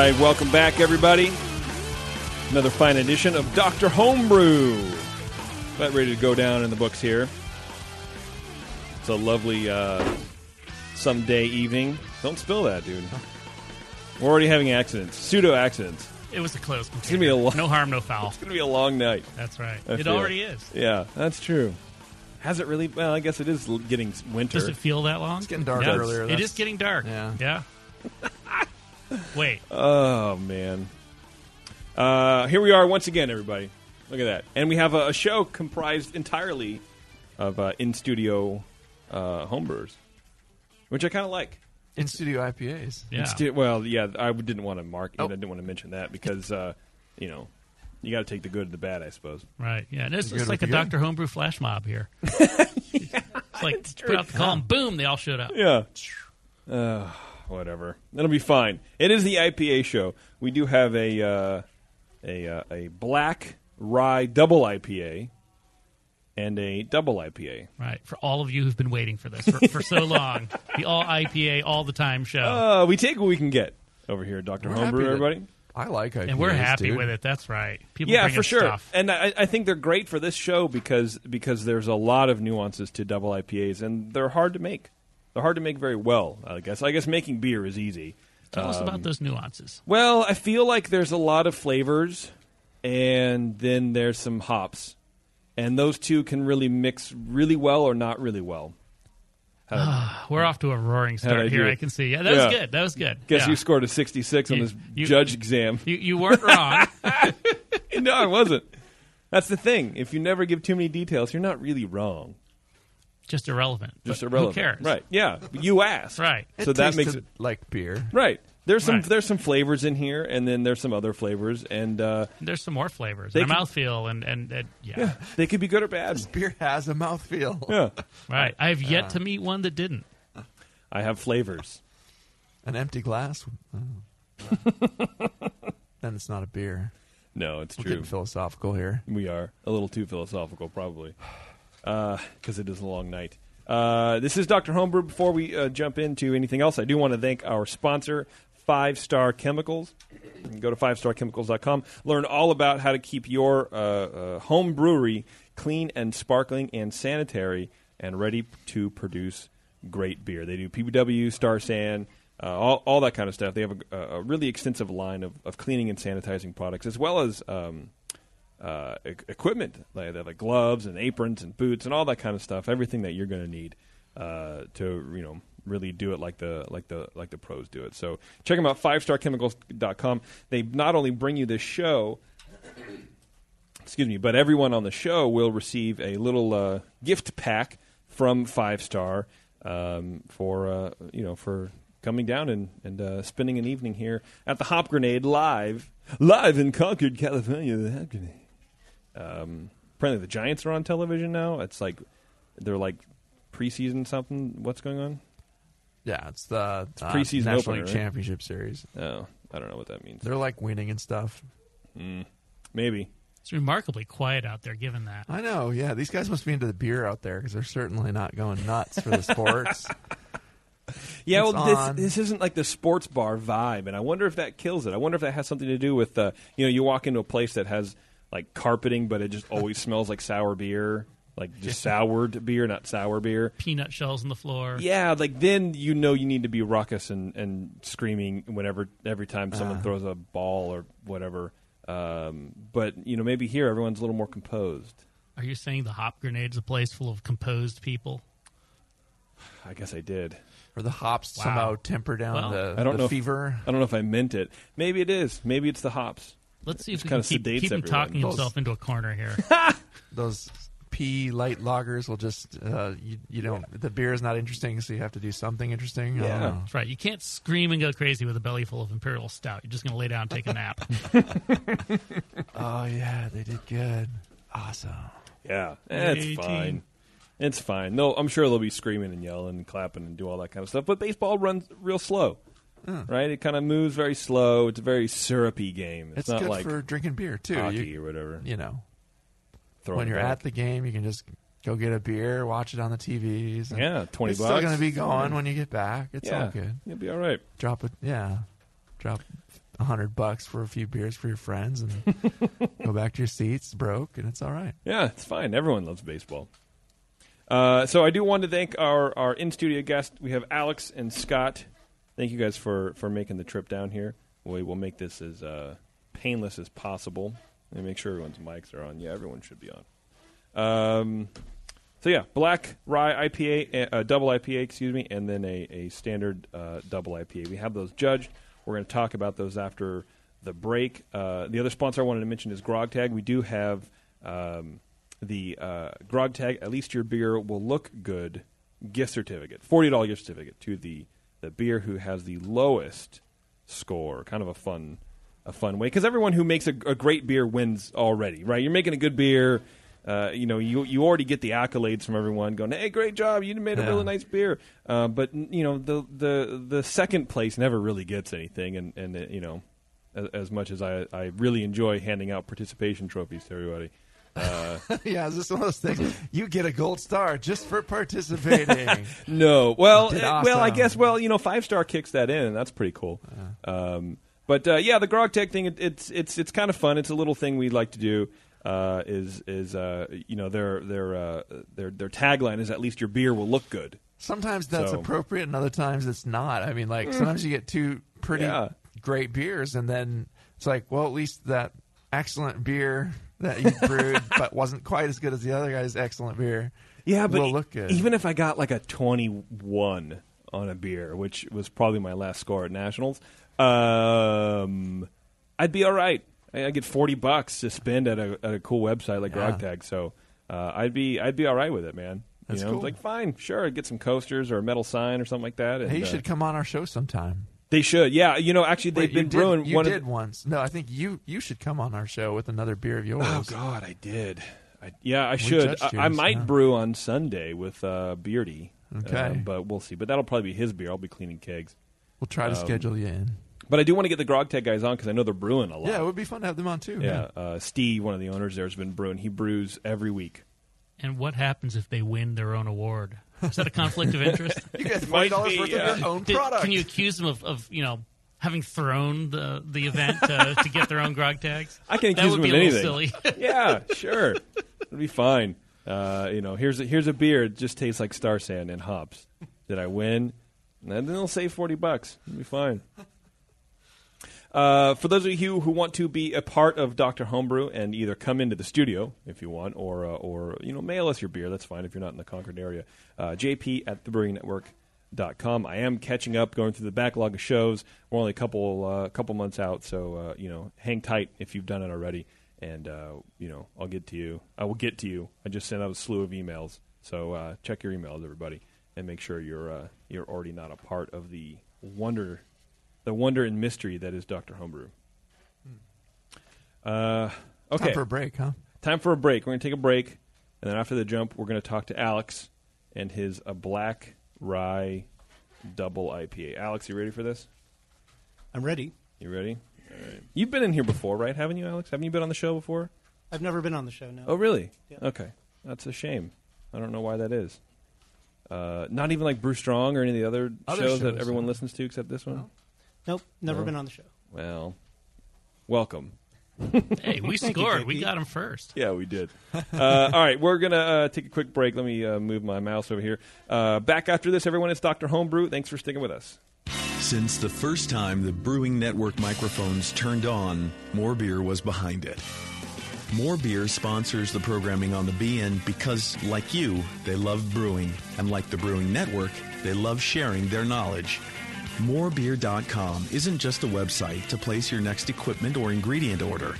Right, welcome back, everybody. Another fine edition of Dr. Homebrew. About ready to go down in the books here. It's a lovely uh, someday evening. Don't spill that, dude. We're already having accidents, pseudo accidents. It was a closed container. gonna be a lo- no harm, no foul. It's going to be a long night. That's right. I it feel. already is. Yeah, that's true. Has it really? Well, I guess it is getting winter. Does it feel that long? It's getting dark Yeah, earlier. It is getting dark. Yeah. Yeah. Wait. Oh man. Uh, here we are once again, everybody. Look at that, and we have a, a show comprised entirely of uh, in studio uh, homebrewers, which I kind of like. In studio IPAs. Yeah. Instu- well, yeah, I didn't want to mark. Oh. I didn't want to mention that because uh, you know you got to take the good and the bad, I suppose. Right. Yeah. And it's, it's like a good. Doctor Homebrew flash mob here. It's like put out the call and boom, they all showed up. Yeah. Uh, whatever. It'll be fine. It is the IPA show. We do have a uh, a uh, a black rye double IPA and a double IPA. Right. For all of you who've been waiting for this for, for so long, the all IPA all the time show, Uh, we take what we can get over here, Doctor We're Homebrew. that- Everybody. I like IPAs. and we're happy dude. with it. That's right. People Yeah, bring for us sure. Stuff. And I, I think they're great for this show because because there's a lot of nuances to double IPAs, and they're hard to make. They're hard to make very well. I guess. I guess making beer is easy. Tell us Um, about those nuances. Well, I feel like there's a lot of flavors, and then there's some hops, and those two can really mix really well or not really well. How- We're off to a roaring start here. I can see. Yeah, that Yeah. was good. That was good. Guess yeah. you scored a 66 on You- this you- judge exam. You, you weren't wrong. no, I wasn't. That's the thing. If you never give too many details, you're not really wrong. Just irrelevant. Just But irrelevant. Who cares? Right. Yeah. You asked. Right. So It that makes it like beer. right. There's some Right. there's some flavors in here, and then there's some other flavors, and uh, There's some more flavors. They and a can- mouthfeel and, and, and yeah. yeah, they could be good or bad. Beer has a mouthfeel. Yeah. Right. I have yet to meet one that didn't. I have flavors. An empty glass. Oh. then it's not a beer. No, it's We're true. getting philosophical here. We are a little too philosophical, probably, because it is a long night. Uh, this is Dr. Homebrew. Before we uh, jump into anything else, I do want to thank our sponsor, Five Star Chemicals. Go to fivestarchemicals.com, learn all about how to keep your uh, uh, home brewery clean and sparkling and sanitary and ready to produce great beer. They do PBW, Star San, uh, all, all that kind of stuff. They have a, a really extensive line of, of cleaning and sanitizing products, as well as um, uh, e- equipment like, like gloves and aprons and boots and all that kind of stuff. Everything that you're going to need uh, to you know really do it like the like the like the pros do it. So check them out fivestarchemicals.com. They not only bring you this show, excuse me, but everyone on the show will receive a little uh, gift pack from Five Star um, for uh, you know for coming down and and uh, spending an evening here at the Hop Grenade live live in Concord, California. The Hop Grenade. Um, apparently, the Giants are on television now. It's like they're like preseason something. What's going on? Yeah, it's the uh, preseason National opener, League right? Championship Series. Oh, I don't know what that means. They're like winning and stuff. Maybe. It's remarkably quiet out there, given that. I know. Yeah, these guys must be into the beer out there because they're certainly not going nuts for the sports. Yeah, It's well, this, this isn't like the sports bar vibe, and I wonder if that kills it. I wonder if that has something to do with, uh, you know, you walk into a place that has like carpeting, but it just always smells like sour beer, like just soured beer, not sour beer. Peanut shells on the floor. Yeah, like then you know you need to be raucous and, and screaming whenever every time someone throws a ball or whatever. Um, but you know, maybe here everyone's a little more composed. Are you saying the hop grenade's a place full of composed people? I guess I did. Or the hops Wow. somehow temper down Well, the, I don't the know if- fever. I don't know if I meant it. Maybe it is. Maybe it's the hops. Let's see if Just we can kinda keep, keep him everyone. talking Those- himself into a corner here. Those pea light lagers will just uh, you, you don't the beer is not interesting, so you have to do something interesting. I don't Yeah. know. That's right. You can't scream and go crazy with a belly full of imperial stout. You're just going to lay down and take a nap. Oh yeah, they did good. Awesome. Yeah, it's 18. fine. It's fine. No, I'm sure they'll be screaming and yelling and clapping and do all that kind of stuff. But baseball runs real slow, right? It kind of moves very slow. It's a very syrupy game. It's, It's, not good like for drinking beer too. hockey You, or whatever. you know, Throwing when you're it back. at the game, you can just go get a beer, watch it on the TVs. and yeah, twenty it's bucks. still going to be going when you get back. It's yeah, all good. You'll be all right. Drop it, yeah. Drop a hundred bucks for a few beers for your friends, and go back to your seats broke, and it's all right. Yeah, it's fine. Everyone loves baseball. Uh, so I do want to thank our, our in studio guests. We have Alex and Scott. Thank you guys for, for making the trip down here. We will make this as uh, painless as possible and make sure everyone's mics are on. Yeah, everyone should be on. Um, so yeah, black rye IPA, uh, double IPA, excuse me, and then a, a standard uh, double IPA. We have those judged. We're going to talk about those after the break. Uh, the other sponsor I wanted to mention is Grog Tag. We do have um, the uh, Grog Tag. At least your beer will look good. Gift certificate, forty dollars gift certificate to the the beer who has the lowest score. Kind of a fun a fun way because everyone who makes a, a great beer wins already, right? You're making a good beer. Uh, you know, you you already get the accolades from everyone going, "Hey, great job! You made a Yeah. really nice beer." Uh, but you know, the the the second place never really gets anything, and and uh, you know, as, as much as I I really enjoy handing out participation trophies to everybody. Uh, yeah, it's just one of those things. You get a gold star just for participating. No, well, Did uh, well, I guess, well, you know, five star kicks that in, and that's pretty cool. Um, but uh, yeah, the Grog Tag thing, it, it's it's it's kind of fun. It's a little thing we like to do. Uh, is is uh, you know their their uh, their their tagline is at least your beer will look good. Sometimes that's So- Mm. appropriate, and other times it's not. I mean, like sometimes you get two pretty Yeah. great beers, and then it's like, well, at least that excellent beer that you brewed, but wasn't quite as good as the other guy's excellent beer. Yeah, but will look good. even if I got like a twenty-one on a beer, which was probably my last score at nationals, um, I'd be all right. I, I get forty bucks to spend at a at a cool website like Yeah. GrogTag, so uh, I'd be I'd be all right with it, man. That's you know, cool. like fine, sure, I'd get some coasters or a metal sign or something like that. And, Hey, you uh, should come on our show sometime. They should, yeah. You know, actually, they've Wait, been you did, brewing. You one did of, once. No, I think you you should come on our show with another beer of yours. Oh God, I did. I, yeah, I should. judged I, I yours, might yeah. brew on Sunday with uh, Beardy. Okay. uh, but we'll see. But that'll probably be his beer. I'll be cleaning kegs. We'll try to Um, schedule you in. But I do want to get the Grog Tag guys on because I know they're brewing a lot. Yeah, it would be fun to have them on too. yeah. Uh, Steve, one of the owners there, has been brewing. He brews every week. and what happens if they win their own award? Is that a conflict of interest? you get Might five dollars be, worth yeah. of your own Did- product. Can you accuse them of, of you know having thrown the the event to, to get their own grog tags? I can That accuse would them be of a little anything. silly. yeah, sure. It'll be fine. Uh, you know, here's a, here's a beer. It just tastes like Star San and hops. Did I win? And then they'll save forty bucks. It'll be fine. Uh, for those of you who want to be a part of Doctor Homebrew and either come into the studio if you want, or uh, or you know mail us your beer. That's fine if you're not in the Concord area. Uh, JP at thebrewingnetwork.com. I am catching up, going through the backlog of shows. We're only a couple uh, couple months out, so uh, you know hang tight if you've done it already, and you know I'll get to you. I will get to you. I just sent out a slew of emails, so check your emails, everybody, and make sure you're you're already not a part of the wonder the wonder and mystery that is Doctor Homebrew. Uh, okay, Time for a break, huh? Time for a break. We're going to take a break, and then after the jump, we're going to talk to Alex and his a black rye double IPA. Alex, you ready for this? I'm ready. You ready? All right. You've been in here before, right? Haven't you, Alex? Haven't you been on the show before? I've never been on the show. No. Oh, really? Yeah. Okay, that's a shame. I don't know why that is. Uh, not even like Brew Strong or any of the other, Other shows, that shows, everyone yeah. listen to except this one. Nope. Never No. been on the show. Well, welcome. Hey, we Thank you, scored. we JP. got him first. Yeah, we did. uh, all right, we're going to uh, take a quick break. Let me uh, move my mouse over here. Uh, back after this, everyone, it's Dr. Homebrew. Thanks for sticking with us. Since the first time the Brewing Network microphones turned on, More Beer was behind it. More Beer sponsors the programming on the BN because, like you, they love brewing, and like the Brewing Network, they love sharing their knowledge. Morebeer.com isn't just a website to place your next equipment or ingredient order.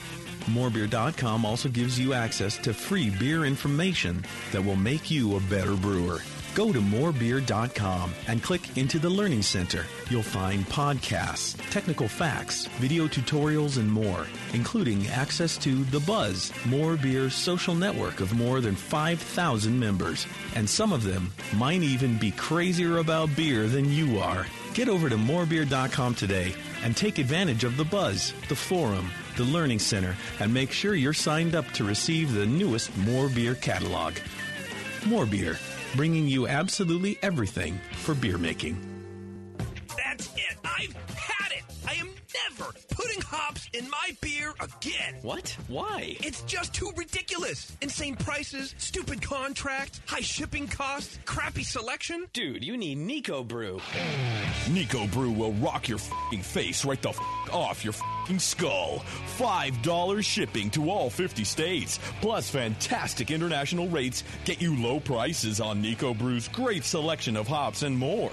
Morebeer.com also gives you access to free beer information that will make you a better brewer. Go to morebeer.com and click into the Learning Center. You'll find podcasts, technical facts, video tutorials, and more, including access to The Buzz, More Beer's social network of more than 5,000 members. And some of them might even be crazier about beer than you are. Get over to morebeer.com today and take advantage of The Buzz, the forum, the Learning Center, and make sure you're signed up to receive the newest More Beer catalog. More Beer, bringing you absolutely everything for beer making. That's it. I've had it. I am never putting hops in my beer again. What? Why? It's just too ridiculous. Insane prices, stupid contracts, high shipping costs, crappy selection. Dude, you need Niko Brew. Niko Brew will rock your fing face right the f- off your fing skull. $5 shipping to all 50 states, plus fantastic international rates get you low prices on Niko Brew's great selection of hops and more.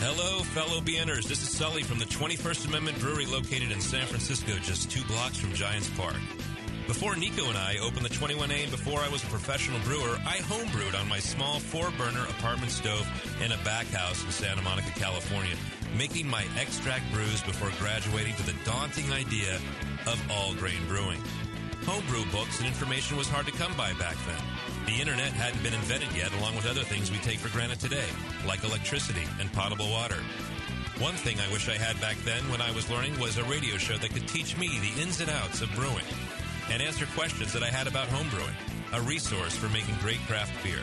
Hello, fellow BNers. This is Sully from the 21st Amendment Brewery located in San Francisco, just two blocks from Giants Park. Before Nico and I opened the 21A and before I was a professional brewer, I homebrewed on my small four burner apartment stove in a back house in Santa Monica, California, making my extract brews before graduating to the daunting idea of all grain brewing. Homebrew books and information was hard to come by back then. The internet hadn't been invented yet, along with other things we take for granted today, like electricity and potable water. One thing I wish I had back then when I was learning was a radio show that could teach me the ins and outs of brewing and answer questions that I had about homebrewing, a resource for making great craft beer.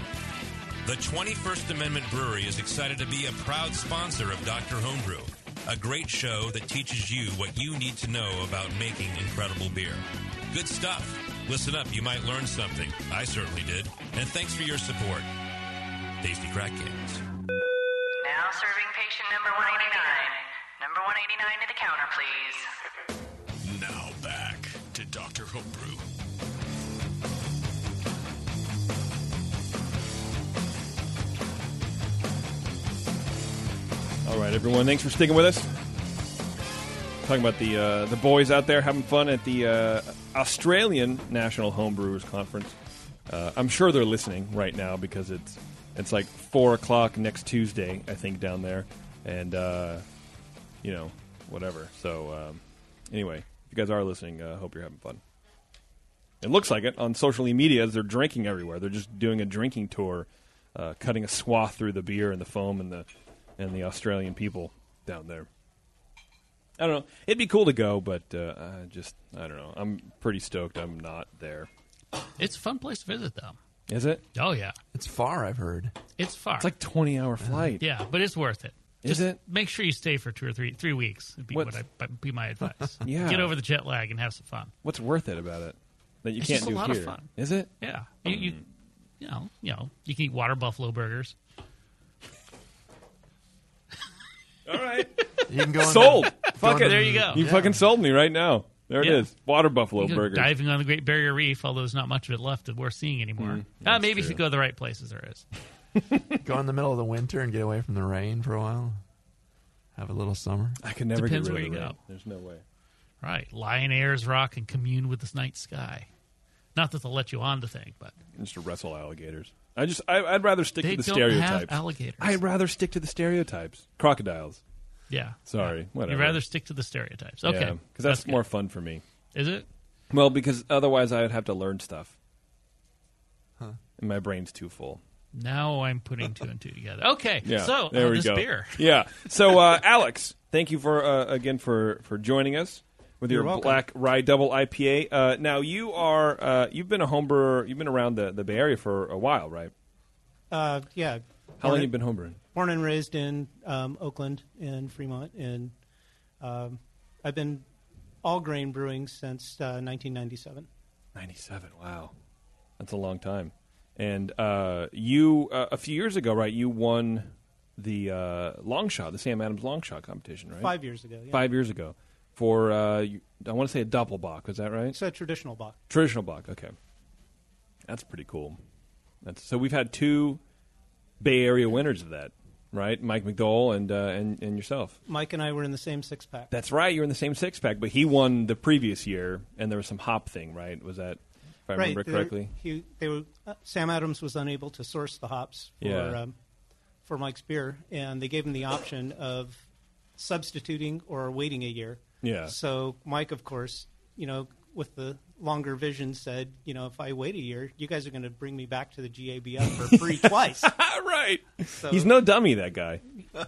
The 21st Amendment Brewery is excited to be a proud sponsor of Dr. Homebrew, a great show that teaches you what you need to know about making incredible beer. Good stuff. Listen up, you might learn something. I certainly did. And thanks for your support. Tasty Crack Games. Now serving patient number 189. Number 189 to the counter, please. Now back to Dr. Homebrew. All right, everyone. Thanks for sticking with us. Talking about the uh, the boys out there having fun at the uh, Australian National Homebrewers Conference. Uh, I'm sure they're listening right now because it's it's like four o'clock next Tuesday, I think, down there, and uh, you know whatever. So um, anyway, if you guys are listening, I uh, hope you're having fun. It looks like it on social media. As they're drinking everywhere. They're just doing a drinking tour, uh, cutting a swath through the beer and the foam and the and the Australian people down there. I don't know. It'd be cool to go, but uh, I just I don't know. I'm pretty stoked. I'm not there. It's a fun place to visit, though. Is it? Oh yeah, It's far, I've heard. it's far. It's like 20 hour flight. yeah, but it's worth it. Is Just it? Make sure you stay for two or three three weeks. Would be What's- what I be my advice. Yeah. get over the jet lag and have some fun. What's worth it about it that you It's can't just a do lot of here? fun. Is it? Yeah, you, you you know you know you can eat water buffalo burgers. All right. You can go in Sold. The- Fuck it. There you go. You Yeah. fucking sold me right now. There Yeah. it is. Water buffalo burger. go burgers. diving on the Great Barrier Reef, although there's not much of it left worth seeing anymore. uh, that's maybe if true. you go to the right places, there is. Go in the middle of the winter and get away from the rain for a while. Have a little summer. I can never Depends get where rid of you the go. rain. There's no way. Right, lie in Ayers Rock and commune with the night sky. Not that they'll let you on the thing, but Just to wrestle alligators. I just I, I'd rather stick they to the don't stereotypes. have alligators. I'd rather stick to the stereotypes. Crocodiles. Yeah, Sorry, Yeah. whatever. You'd rather stick to the stereotypes. Okay, because that's, good. more fun for me. Is it? Well, because otherwise I would have to learn stuff. And my brain's too full. Now I'm putting two and two together. Okay, Yeah, so there uh, we this go. beer. Yeah. So, uh, Alex, thank you for uh, again for for joining us with your You're welcome. Black Rye Double IPA. Uh, now, you are uh, you've been a home brewer. You've been around the, the Bay Area for a while, right? Uh, yeah. How long Born- you been homebrewing? Born and raised in um, Oakland and Fremont, and um, I've been all grain brewing since uh, 1997. Ninety-seven. Wow, that's a long time. And uh, you uh, a few years ago, right? You won the uh, long shot, the Sam Adams long shot competition, right? Five years ago. Yeah. Five years ago for uh, I want to say a Doppelbock. Is that right? It's a traditional bock. Traditional Bock, okay. That's pretty cool. That's so we've had two Bay Area winners of that, right? Mike McDole and uh, and and yourself. Mike and I were in the same six pack. That's right. You were in the same six pack, but he won the previous year, and there was some hop thing, right? Was that if I right. remember correctly? He, they were, uh, Sam Adams was unable to source the hops for Yeah. um, for Mike's beer, and they gave him the option of substituting or waiting a year. Yeah. So Mike, of course, you know, with the longer vision, said, you know, if I wait a year, you guys are going to bring me back to the GABF for free twice. right. So- He's no dummy, that guy.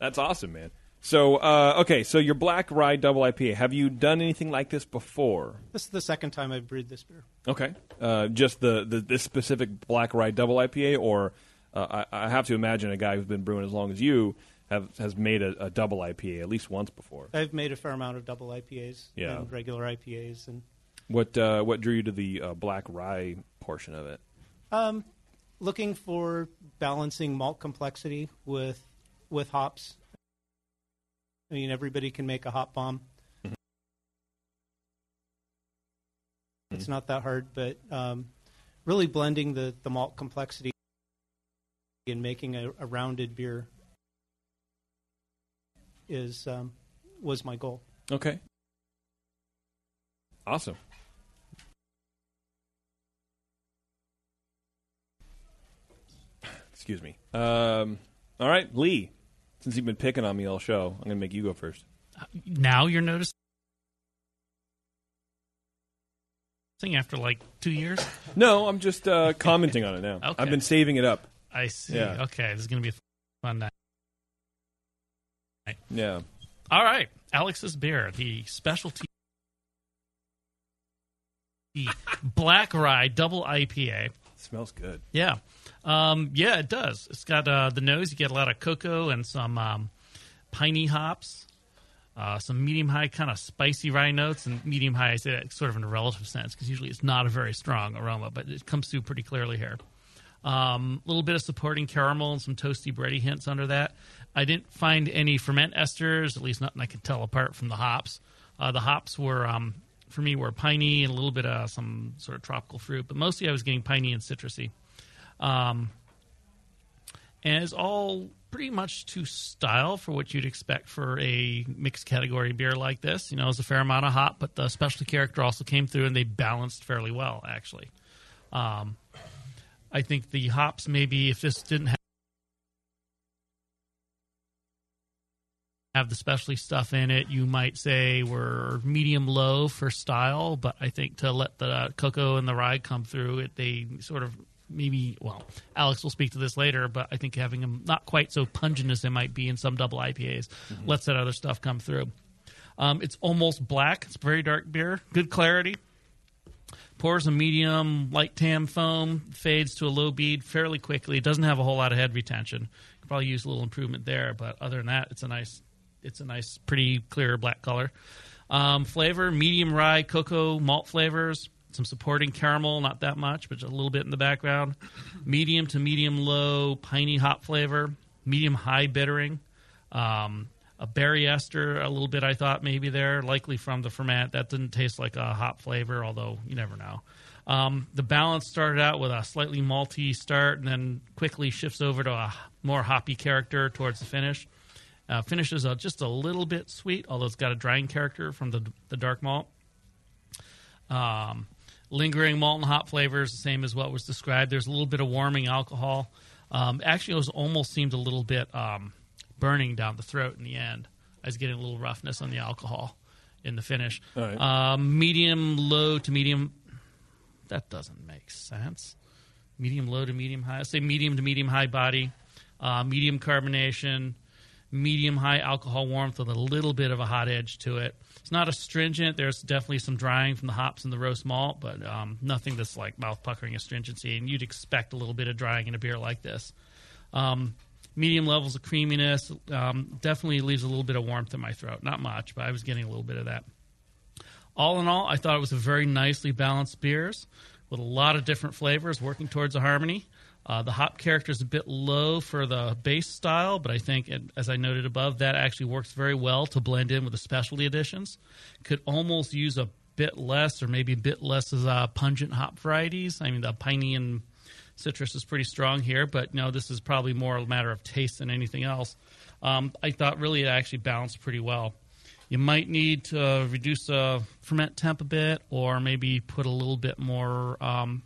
That's awesome, man. So, uh, okay, so your Black Rye Double IPA. Have you done anything like this before? This is the second time I've brewed this beer. Okay. Uh, just the, the this specific Black Rye Double IPA, or uh, I, I have to imagine a guy who's been brewing as long as you have has made a, a double IPA at least once before. I've made a fair amount of double IPAs Yeah. and regular IPAs, and What uh, what drew you to the uh, Black Rye portion of it? um, looking for balancing malt complexity with with hops. I mean, everybody can make a hop bomb. It's not that hard, but um, really blending the, the malt complexity and making a, a rounded beer is um, was my goal. Okay. Awesome. Excuse me. Um, all right, Lee. Since you've been picking on me all show, I'm going to make you go first. Now you're noticing after like two years. No, I'm just uh, commenting on it now. Okay. I've been saving it up. I see. Yeah. Okay, this is going to be a fun night. Yeah. All right, Alex's beer, the specialty black rye double IPA. smells good. Yeah, um, yeah, it does. It's got uh, the nose. You get a lot of cocoa and some um, piney hops, uh, some medium high kind of spicy rye notes, and medium high. I say that sort of in a relative sense because usually it's not a very strong aroma, but it comes through pretty clearly here. A um, little bit of supporting caramel and some toasty bready hints under that. I didn't find any ferment esters, at least nothing I could tell apart from the hops. Uh, the hops were, um, for me, were piney and a little bit of some sort of tropical fruit, but mostly I was getting piney and citrusy. Um, and it's all pretty much to style for what you'd expect for a mixed category beer like this. You know, it's a fair amount of hop, but the specialty character also came through and they balanced fairly well, actually. Um, I think the hops maybe if this didn't have have the specialty stuff in it, you might say were medium low for style, but I think to let the cocoa and the rye come through it, they sort of maybe well, Alex will speak to this later, but I think having them not quite so pungent as they might be in some double IPAs lets that other stuff come through. Um, it's almost black. It's very dark beer. Good clarity. Pours a medium light tam foam, fades to a low bead fairly quickly. It doesn't have a whole lot of head retention. Could probably use a little improvement there, but other than that, it's a nice, it's a nice, pretty clear black color. Um, flavor: medium rye, cocoa, malt flavors. Some supporting caramel, not that much, but a little bit in the background. Medium to medium low piney hop flavor. Medium high bittering. Um, a berry ester, a little bit I thought maybe there, likely from the ferment. That didn't taste like a hop flavor, although you never know. Um, the balance started out with a slightly malty start and then quickly shifts over to a more hoppy character towards the finish. Uh, finishes uh, just a little bit sweet, although it's got a drying character from the, the dark malt. Um, lingering malt and hop flavors, the same as what was described. There's a little bit of warming alcohol. Um, actually, it was almost seemed a little bit um, burning down the throat in the end. I was getting a little roughness on the alcohol in the finish. Right. Um, medium low to medium. That doesn't make sense. medium low to medium high. I say medium to medium high body, uh, medium carbonation, medium high alcohol warmth with a little bit of a hot edge to it. It's not astringent. There's definitely some drying from the hops and the roast malt, but um, nothing that's like mouth puckering astringency. And you'd expect a little bit of drying in a beer like this. Um, medium levels of creaminess um, definitely leaves a little bit of warmth in my throat. Not much, but I was getting a little bit of that. All in all, I thought it was a very nicely balanced beers with a lot of different flavors working towards a harmony. Uh, the hop character is a bit low for the base style, but I think, it, as I noted above, that actually works very well to blend in with the specialty editions. Could almost use a bit less, or maybe a bit less as uh, pungent hop varieties. I mean, the piney and citrus is pretty strong here, but no, this is probably more a matter of taste than anything else. Um, I thought really it actually balanced pretty well. You might need to reduce the ferment temp a bit, or maybe put a little bit more um,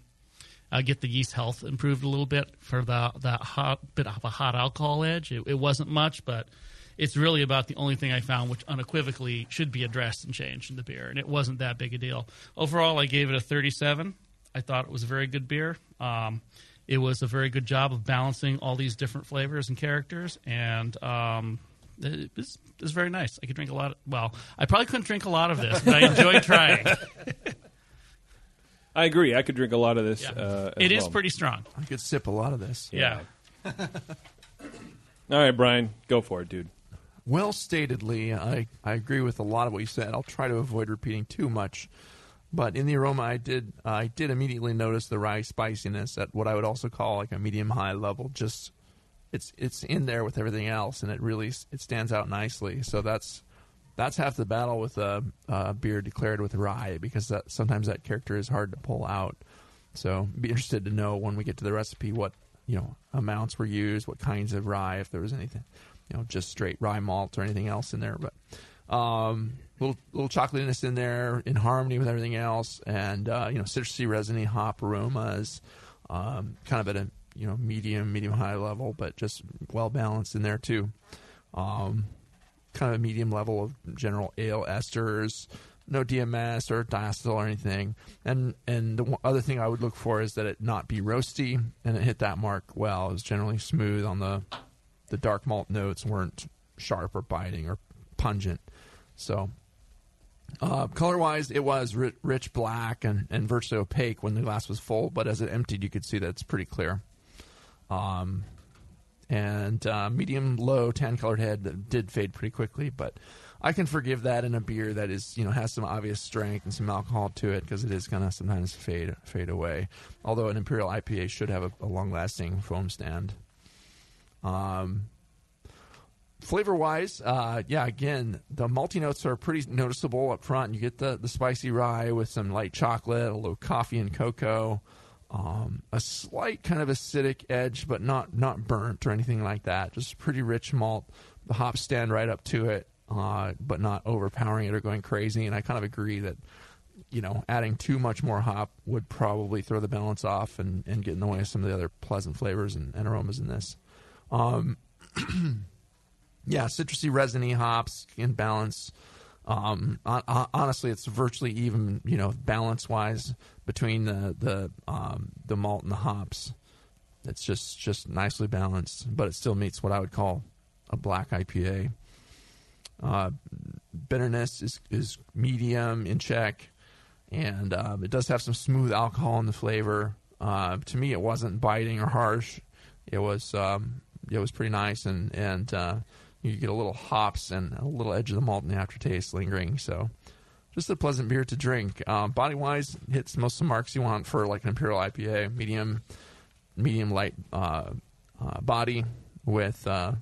uh, get the yeast health improved a little bit for the that hot bit of a hot alcohol edge. It, it, wasn't much, but it's really about the only thing I found which unequivocally should be addressed and changed in the beer, and it wasn't that big a deal. Overall, I gave it a 37. I thought it was a very good beer. Um, it was a very good job of balancing all these different flavors and characters, and um, it was, it was very nice. I could drink a lot. Of, well, I probably couldn't drink a lot of this, but I enjoyed trying. I agree. I could drink a lot of this. Yeah. Uh, It as is well. pretty strong. I could sip a lot of this. Yeah. All right, Brian, go for it, dude. Well statedly, I, I agree with a lot of what you said. I'll try to avoid repeating too much. But in the aroma, I did I did immediately notice the rye spiciness at what I would also call like a medium high level. Just it's it's in there with everything else, and it really it stands out nicely. So that's that's half the battle with a, a beer declared with rye because that sometimes that character is hard to pull out. So be interested to know when we get to the recipe what you know amounts were used, what kinds of rye, if there was anything, you know, just straight rye malt or anything else in there. But um, little little chocolatiness in there in harmony with everything else, and uh, you know, citrusy, resiny hop aromas, um, kind of at a you know medium, medium high level, but just well balanced in there too. Um, kind of a medium level of general ale esters, no DMS or diacetyl or anything. And and the other thing I would look for is that it not be roasty, and it hit that mark well. It was generally smooth on the the dark malt notes weren't sharp or biting or pungent. So uh, color wise, it was ri- rich black and, and virtually opaque when the glass was full, but as it emptied, you could see that it's pretty clear. Um, and uh, medium low tan colored head that did fade pretty quickly, but I can forgive that in a beer that is you know has some obvious strength and some alcohol to it because it is gonna sometimes fade fade away. Although an imperial IPA should have a, a long lasting foam stand. Um, flavor wise, uh, yeah, again, the multi notes are pretty noticeable up front. You get the, the spicy rye with some light chocolate, a little coffee and cocoa, um, a slight kind of acidic edge, but not not burnt or anything like that. Just pretty rich malt. The hops stand right up to it, uh, but not overpowering it or going crazy. And I kind of agree that you know adding too much more hop would probably throw the balance off and, and get in the way of some of the other pleasant flavors and, and aromas in this. Um, yeah, citrusy, resiny hops in balance. Um, hon- hon- honestly, it's virtually even, you know, balance wise between the the um, the malt and the hops. It's just just nicely balanced, but it still meets what I would call a black IPA. Uh, bitterness is is medium in check, and um, it does have some smooth alcohol in the flavor. Uh, to me, it wasn't biting or harsh. It was um, it was pretty nice, and and uh, you get a little hops and a little edge of the malt in the aftertaste lingering. So, just a pleasant beer to drink. Um, body wise, hits most of the marks you want for like an imperial IPA, medium, medium light uh, uh, body with uh,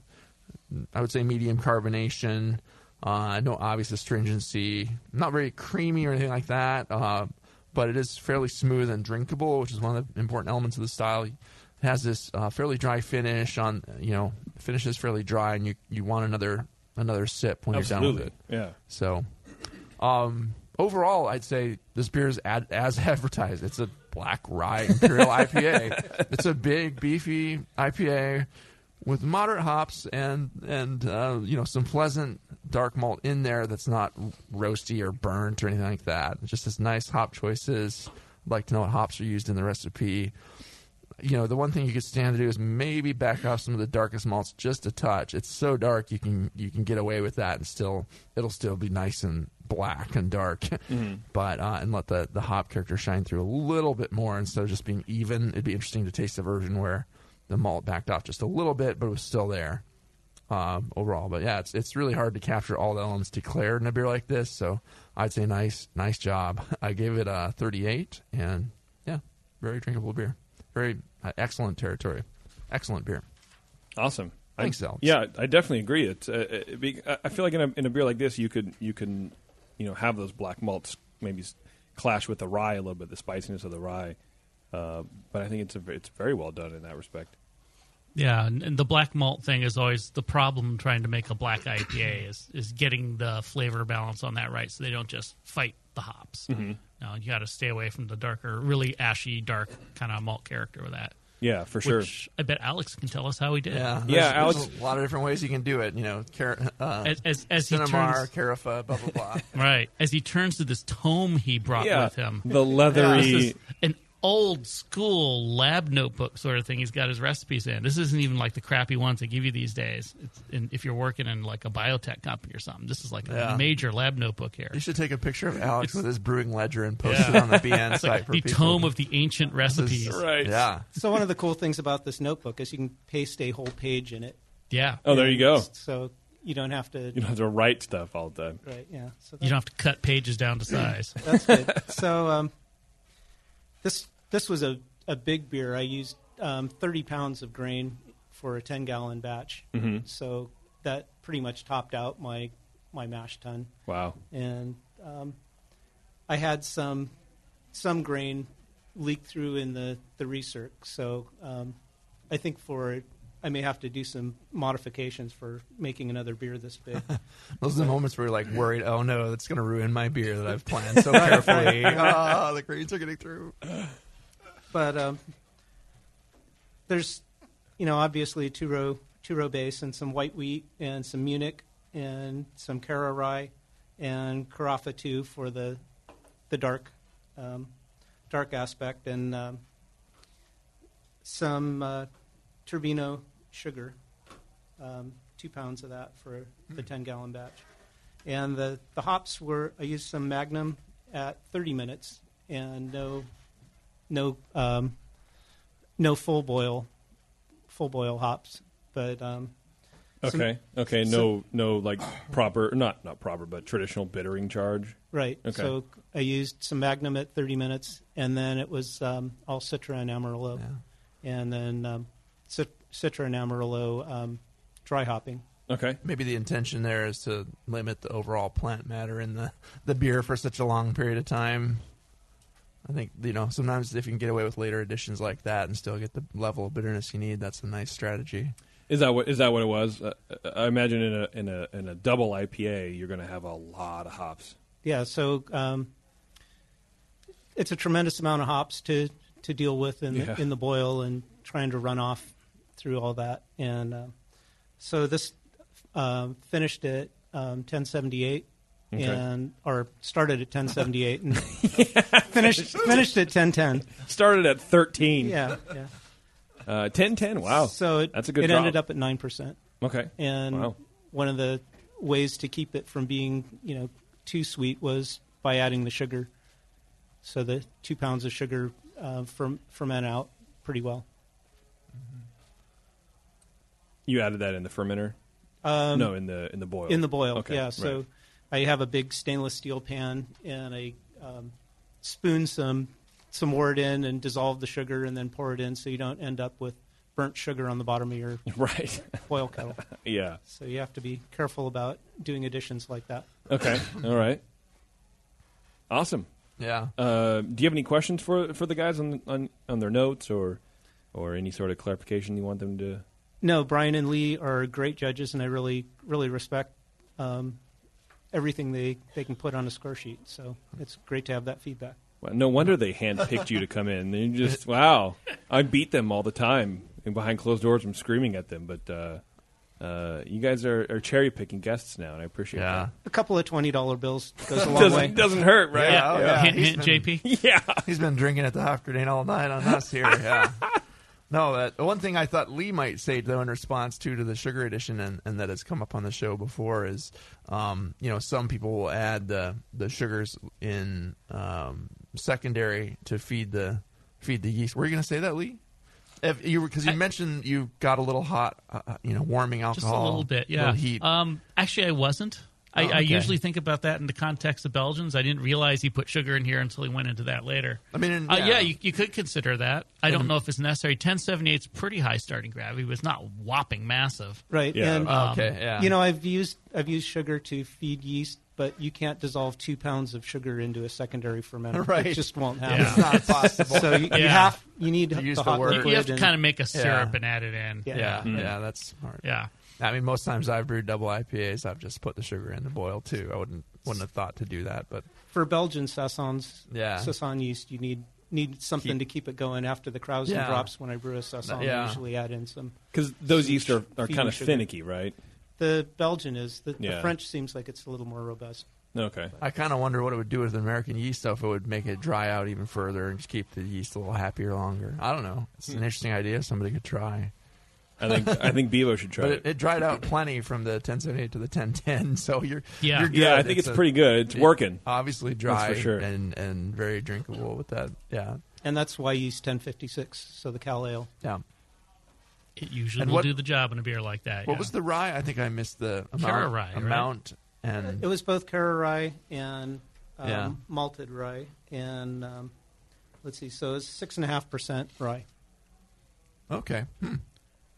I would say medium carbonation. Uh, no obvious astringency. Not very creamy or anything like that. Uh, but it is fairly smooth and drinkable, which is one of the important elements of the style. It has this uh, fairly dry finish on, you know, finishes fairly dry, and you, you want another another sip when you're done with Absolutely. it. Yeah. So, um, overall, I'd say this beer is ad, as advertised. It's a black rye imperial IPA. It's a big, beefy IPA with moderate hops and and uh, you know some pleasant dark malt in there that's not roasty or burnt or anything like that. It's just this nice hop choices. I'd like to know what hops are used in the recipe. you know, the one thing you could stand to do is maybe back off some of the darkest malts just a touch. It's so dark you can you can get away with that and still it'll still be nice and black and dark. Mhm. But uh, and let the the hop character shine through a little bit more instead of just being even. It'd be interesting to taste a version where the malt backed off just a little bit, but it was still there um, overall. But yeah, it's it's really hard to capture all the elements declared in a beer like this. So I'd say nice nice job. I gave it a 38, and yeah, very drinkable beer. Very uh, excellent territory. Excellent beer. Awesome. I- Thanks, Alex. Yeah, I definitely agree. It's. Uh, it be, I- I feel like in a, in a beer like this, you could you can you know have those black malts maybe clash with the rye a little bit, the spiciness of the rye. Uh, but I think it's a, it's very well done in that respect. Yeah, and, and the black malt thing is always the problem trying to make a black IPA is is getting the flavor balance on that right, so they don't just fight the hops. Mhm. No, you got to stay away from the darker, really ashy, dark kind of malt character with that. Yeah, for sure. Which I bet Alex can tell us how he did. Yeah, there's- there's a lot of different ways you can do it. You know, car- uh, As- as- as he turns- Carafa, blah blah blah. Right. As he turns to this tome he brought Yeah, with him. the leathery- This is an old school lab notebook sort of thing he's got his recipes in. This isn't even like the crappy ones they give you these days. It's in, if you're working in like a biotech company or something. This is like Yeah. a major lab notebook here. You should take a picture of Alex with his brewing ledger and post Yeah. it on the BN It's site like for the people. tome of the ancient recipes. Right. Yeah. So one of the cool things about this notebook is you can paste a whole page in it. Yeah. Oh, there you go. So you don't have to. You don't have to write stuff all the time. Right. Yeah. So You don't have to cut pages down to size. That's good. so um, this this was a, a big beer. I used um, 30 pounds of grain for a 10 gallon batch. Mhm. So that pretty much topped out my my mash tun. Wow. And um, I had some some grain leak through in the the recirc. So um, I think for I may have to do some modifications for making another beer this big. Those are the moments where you're like worried. Oh no, that's going to ruin my beer that I've planned so carefully. Ah, the grains are getting through. But um, there's, you know, obviously two row two row base and some white wheat and some Munich and some Cara rye and Carafa two for the the dark um, dark aspect and um, some uh, Turbinado sugar, um, two pounds of that for the ten gallon batch. And the, the hops were I used some Magnum at 30 minutes and no no um, no full boil full boil hops, but um, some- Okay. Okay. some- No. No. Like proper. Not not proper, but traditional bittering charge. right. Okay. So I used some Magnum at 30 minutes, and then it was um, all Citra and Amarillo, and then um, Cit- Citra and Amarillo um, dry hopping. Okay. Maybe the intention there is to limit the overall plant matter in the, the beer for such a long period of time. I think you know sometimes if you can get away with later additions like that and still get the level of bitterness you need, that's a nice strategy. Is that what is that what it was? Uh, I imagine in a in a in a double IPA, you're going to have a lot of hops. Yeah, so um, it's a tremendous amount of hops to to deal with in Yeah. the, in the boil and trying to run off through all that. And uh, so this um, finished at um, 1078 Okay. and or started at 1078 and finished finished at 1010. Started at 13. Yeah, yeah. Uh, 10 10. Wow. So it, That's a good it drop. ended up at nine percent. Okay. And Wow. one of the ways to keep it from being, you know, too sweet was by adding the sugar. So the two pounds of sugar uh, ferm- ferment out pretty well. You added that in the fermenter? Um, no, in the in the boil. In the boil, Okay. yeah. So right. I have a big stainless steel pan and I um, spoon some some wort in and dissolve the sugar and then pour it in so you don't end up with burnt sugar on the bottom of your right boil kettle. Yeah. So you have to be careful about doing additions like that. Okay. All right. Awesome. Yeah. Uh, do you have any questions for for the guys on on on their notes or or any sort of clarification you want them to? No, Brian and Lee are great judges, and I really, really respect um, everything they, they can put on a score sheet. So it's great to have that feedback. Well, no wonder they handpicked you to come in. You just wow. I beat them all the time, and behind closed doors, I'm screaming at them. But uh, uh, you guys are, are cherry picking guests now, and I appreciate Yeah. that. A couple of twenty dollar bills goes a long doesn't, way. doesn't hurt, right? Yeah, oh, yeah. Hint, hint, been- JP. Yeah. He's been drinking at the Hop Grenade all night on us here. Yeah. No, that one thing I thought Lee might say though in response to to the sugar addition and, and that has come up on the show before is, um, you know, some people will add the the sugars in um, secondary to feed the feed the yeast. Were you going to say that, Lee? If you because you mentioned you got a little hot, uh, uh, you know, warming alcohol, Just a little bit, yeah. little heat. Um, actually, I wasn't. I, Oh, I usually think about that in the context of Belgians. I didn't realize he put sugar in here until he went into that later. I mean, and- uh, yeah. yeah, you, you could consider that. I don't know if it's necessary. 1078 is pretty high starting gravity, but it's not whopping massive. Right. Yeah. And, Oh, okay, yeah. You know, I've used I've used sugar to feed yeast, but you can't dissolve two pounds of sugar into a secondary fermenter. Right. It just won't Yeah. happen. It's not possible. So you, you have you need To use the the word. You have to and- kind of make a syrup Yeah. and add it in. Yeah, Yeah. yeah, Mm. that's smart. Yeah. I mean, most times I've brewed double IPAs, I've just put the sugar in the boil too. I wouldn't wouldn't have thought to do that, but For Belgian Saisons, Yeah. Saison yeast, you need need something to keep it going after the Krausen Yeah. drops. When I brew a Saison, Yeah. I usually add in some Because those some yeast are, are kind of sugar. finicky, right? The Belgian is the, Yeah. the French seems like it's a little more robust. Okay. I kind of wonder what it would do with American yeast though if it would make it dry out even further and just keep the yeast a little happier longer. I don't know. It's an Hmm. interesting idea. Somebody could try. I think I think Bevo should try But it. it, it dried out plenty from the 1078 to the 1010, so you're Yeah. you're good. Yeah, I think it's pretty good. It's working. Obviously That's dry for sure. and and very drinkable with that. Yeah. And that's why I use 1056, so the Cal Ale. Yeah. It usually And will what- do the job in a beer like that. What yeah. was the rye? I think I missed the amount. Cara rye, right? amount and It was both Cara rye and um, Yeah. malted rye, and um, let's see, so it's six and a half percent rye. okay. Hmm.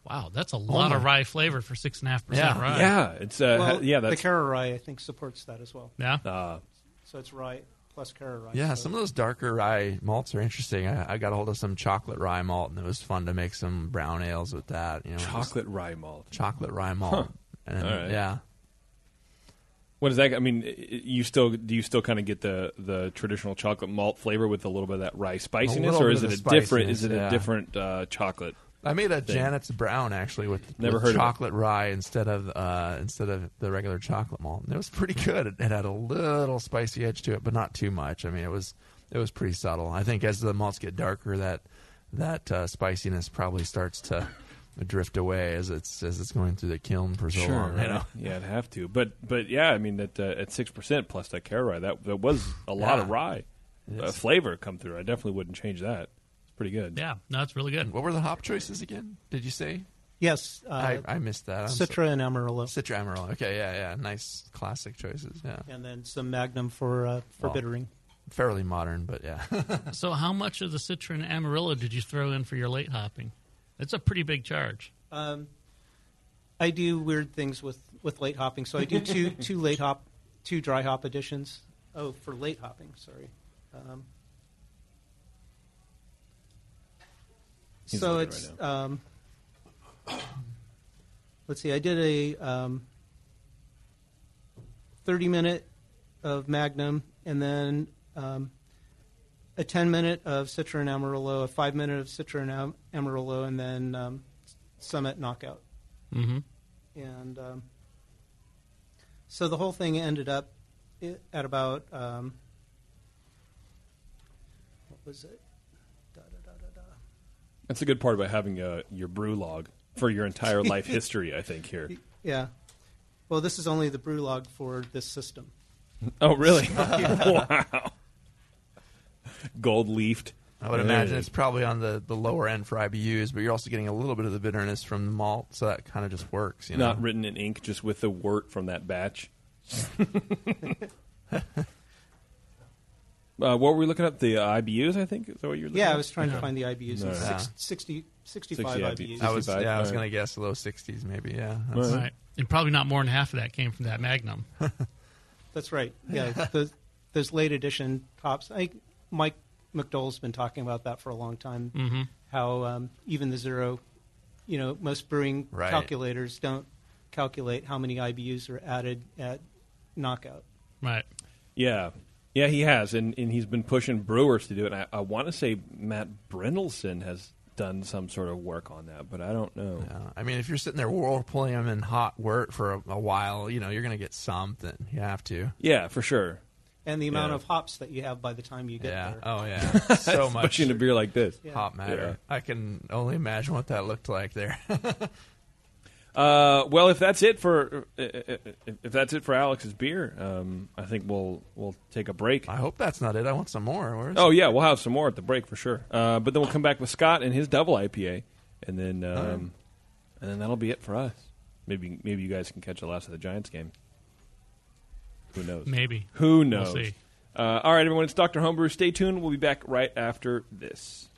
Wow, that's a lot of rye flavor for six and a half percent Yeah. rye. Yeah, it's uh, well, ha- yeah. the That's Cara rye I think supports that as well. Yeah. uh, So it's rye plus Cara rye. Yeah, so- some of those darker rye malts are interesting. I, I got a hold of some chocolate rye malt, and it was fun to make some brown ales with that. You know, just chocolate rye malt. chocolate rye malt. Huh. And, All right. Yeah, What is that? I mean, i- i- you still do you still kind of get the the traditional chocolate malt flavor with a little bit of that rye spiciness, or is it a different? Is spiciness, it a different uh, chocolate? I made a thing? Janet's Brown actually with, Never with heard of chocolate rye instead of uh, instead of the regular chocolate malt. And it was pretty good. It, it had a little spicy edge to it, but not too much. I mean, it was it was pretty subtle. I think as the malts get darker, that that uh, spiciness probably starts to drift away as it's as it's going through the kiln for so long. right. You know? yeah, it'd have to. But but yeah, I mean that uh, at six percent plus that Cara rye, that that was a lot Yeah. of rye uh, flavor come through. I definitely wouldn't change that. It's pretty good. Yeah, no, it's really good. What were the hop choices again? Did you say? Yes, uh, I, I missed that. I'm Citra and Amarillo, Citra Amarillo. Okay, yeah, yeah, nice classic choices. Yeah, and then some Magnum for uh, for Well, bittering. fairly modern, but yeah. So, how much of the Citron Amarillo did you throw in for your late hopping? It's a pretty big charge. Um, I do weird things with, with late hopping, so I do two two late hop, two dry hop additions. Oh, for late hopping, sorry. Um, He's so it's right um, let's see. I did a um, thirty minute of Magnum, and then um, a ten minute of Citron Amarillo, a five minute of Citron Am- Amarillo, and then um, Summit Knockout. Mm-hmm. And um, so the whole thing ended up at about um, what was it? That's a good part about having uh, your brew log for your entire life history. I think here. Yeah. Well, this is only the brew log for this system. Oh, really? wow. Gold leafed. I would imagine it's probably on the, the lower end for IBUs, but you're also getting a little bit of the bitterness from the malt, so that kind of just works. You know? not written in ink, just with the wort from that batch. Uh, what were we looking at? The uh, IBUs, I think. Is that what you're looking Yeah, at? I was trying to find the IBUs. No. It's Yeah. six, 60, 65 60 IBUs. I was, 65, yeah, I was alright. going to guess low 60s, maybe. Yeah, That's- Right. And probably not more than half of that came from that Magnum. That's right. Yeah, those, those late edition hops. I, Mike McDole's been talking about that for a long time. Mm-hmm. How um, even the zero, you know, most brewing Right. calculators don't calculate how many IBUs are added at knockout. Right. Yeah. Yeah, he has, and, and he's been pushing brewers to do it. And I, I want to say Matt Brynildson has done some sort of work on that, but I don't know. Yeah. I mean, if you're sitting there whirlpooling them in hot wort for a, a while, you know, you're going to get something. You have to. Yeah, for sure. and the amount Yeah. of hops that you have by the time you get Yeah. there. Oh yeah. So much. Especially in a beer like this. Yeah. Hop matter. I can only imagine what that looked like there. Uh, well, if that's it for uh, if if that's it for Alex's beer, um, I think we'll we'll take a break. I hope that's not it. I want some more. Where's Oh yeah, we'll have some more at the break for sure. Uh, but then we'll come back with Scott and his double IPA, and then um, right. and then that'll be it for us. Maybe maybe you guys can catch the last of the Giants game. Who knows? Maybe. Who We'll knows? see. Uh, all right, everyone. It's Doctor Homebrew. Stay tuned. We'll be back right after this.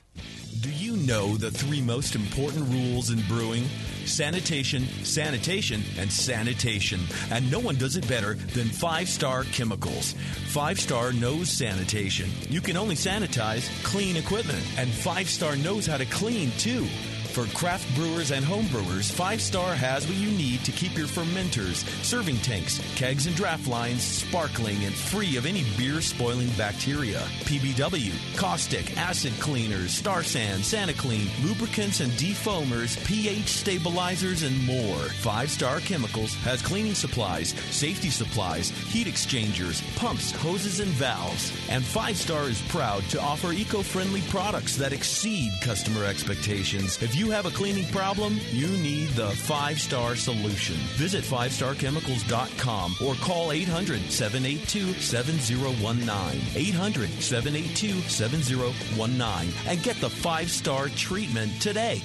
Do you know the three most important rules in brewing? Sanitation, sanitation, and sanitation. And no one does it better than Five Star Chemicals. Five Star knows sanitation. You can only sanitize clean equipment, and Five Star knows how to clean too. For craft brewers and home brewers, Five Star has what you need to keep your fermenters, serving tanks, kegs, and draft lines sparkling and free of any beer spoiling bacteria. PBW, caustic, acid cleaners, Star San, SaniClean, lubricants and defoamers, pH stabilizers, and more. Five Star Chemicals has cleaning supplies, safety supplies, heat exchangers, pumps, hoses, and valves. And Five Star is proud to offer eco friendly products that exceed customer expectations. If you have a cleaning problem, you need the Five Star solution. Visit 5starchemicals.com or call 800 782 7019. 800 782 7019 and get the five star treatment today.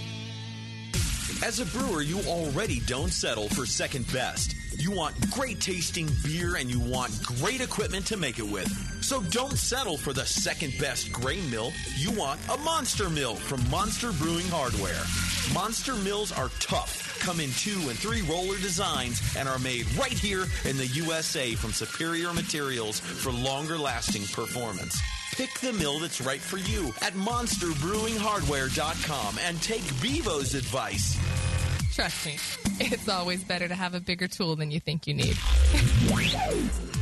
As a brewer, you already don't settle for second best. You want great tasting beer and you want great equipment to make it with. So don't settle for the second best grain mill. You want a monster mill from Monster Brewing Hardware. Monster mills are tough, come in two and three roller designs, and are made right here in the USA from superior materials for longer lasting performance. Pick the mill that's right for you at monsterbrewinghardware.com and take Bevo's advice. Trust me, it's always better to have a bigger tool than you think you need.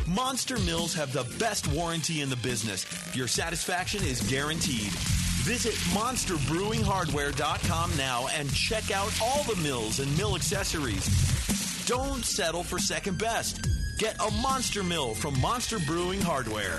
Monster Mills have the best warranty in the business. Your satisfaction is guaranteed. Visit monsterbrewinghardware.com now and check out all the mills and mill accessories. Don't settle for second best. Get a monster mill from Monster Brewing Hardware.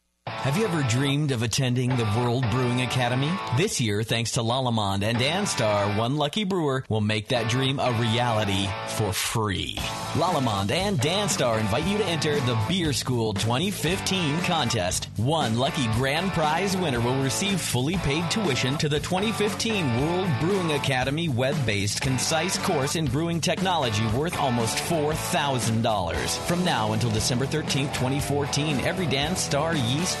Have you ever dreamed of attending the World Brewing Academy? This year, thanks to Lallemand and Danstar, one lucky brewer will make that dream a reality for free. Lallemand and Danstar invite you to enter the Beer School 2015 contest. One lucky grand prize winner will receive fully paid tuition to the 2015 World Brewing Academy web-based concise course in brewing technology worth almost $4,000. From now until December 13th, 2014, every Danstar yeast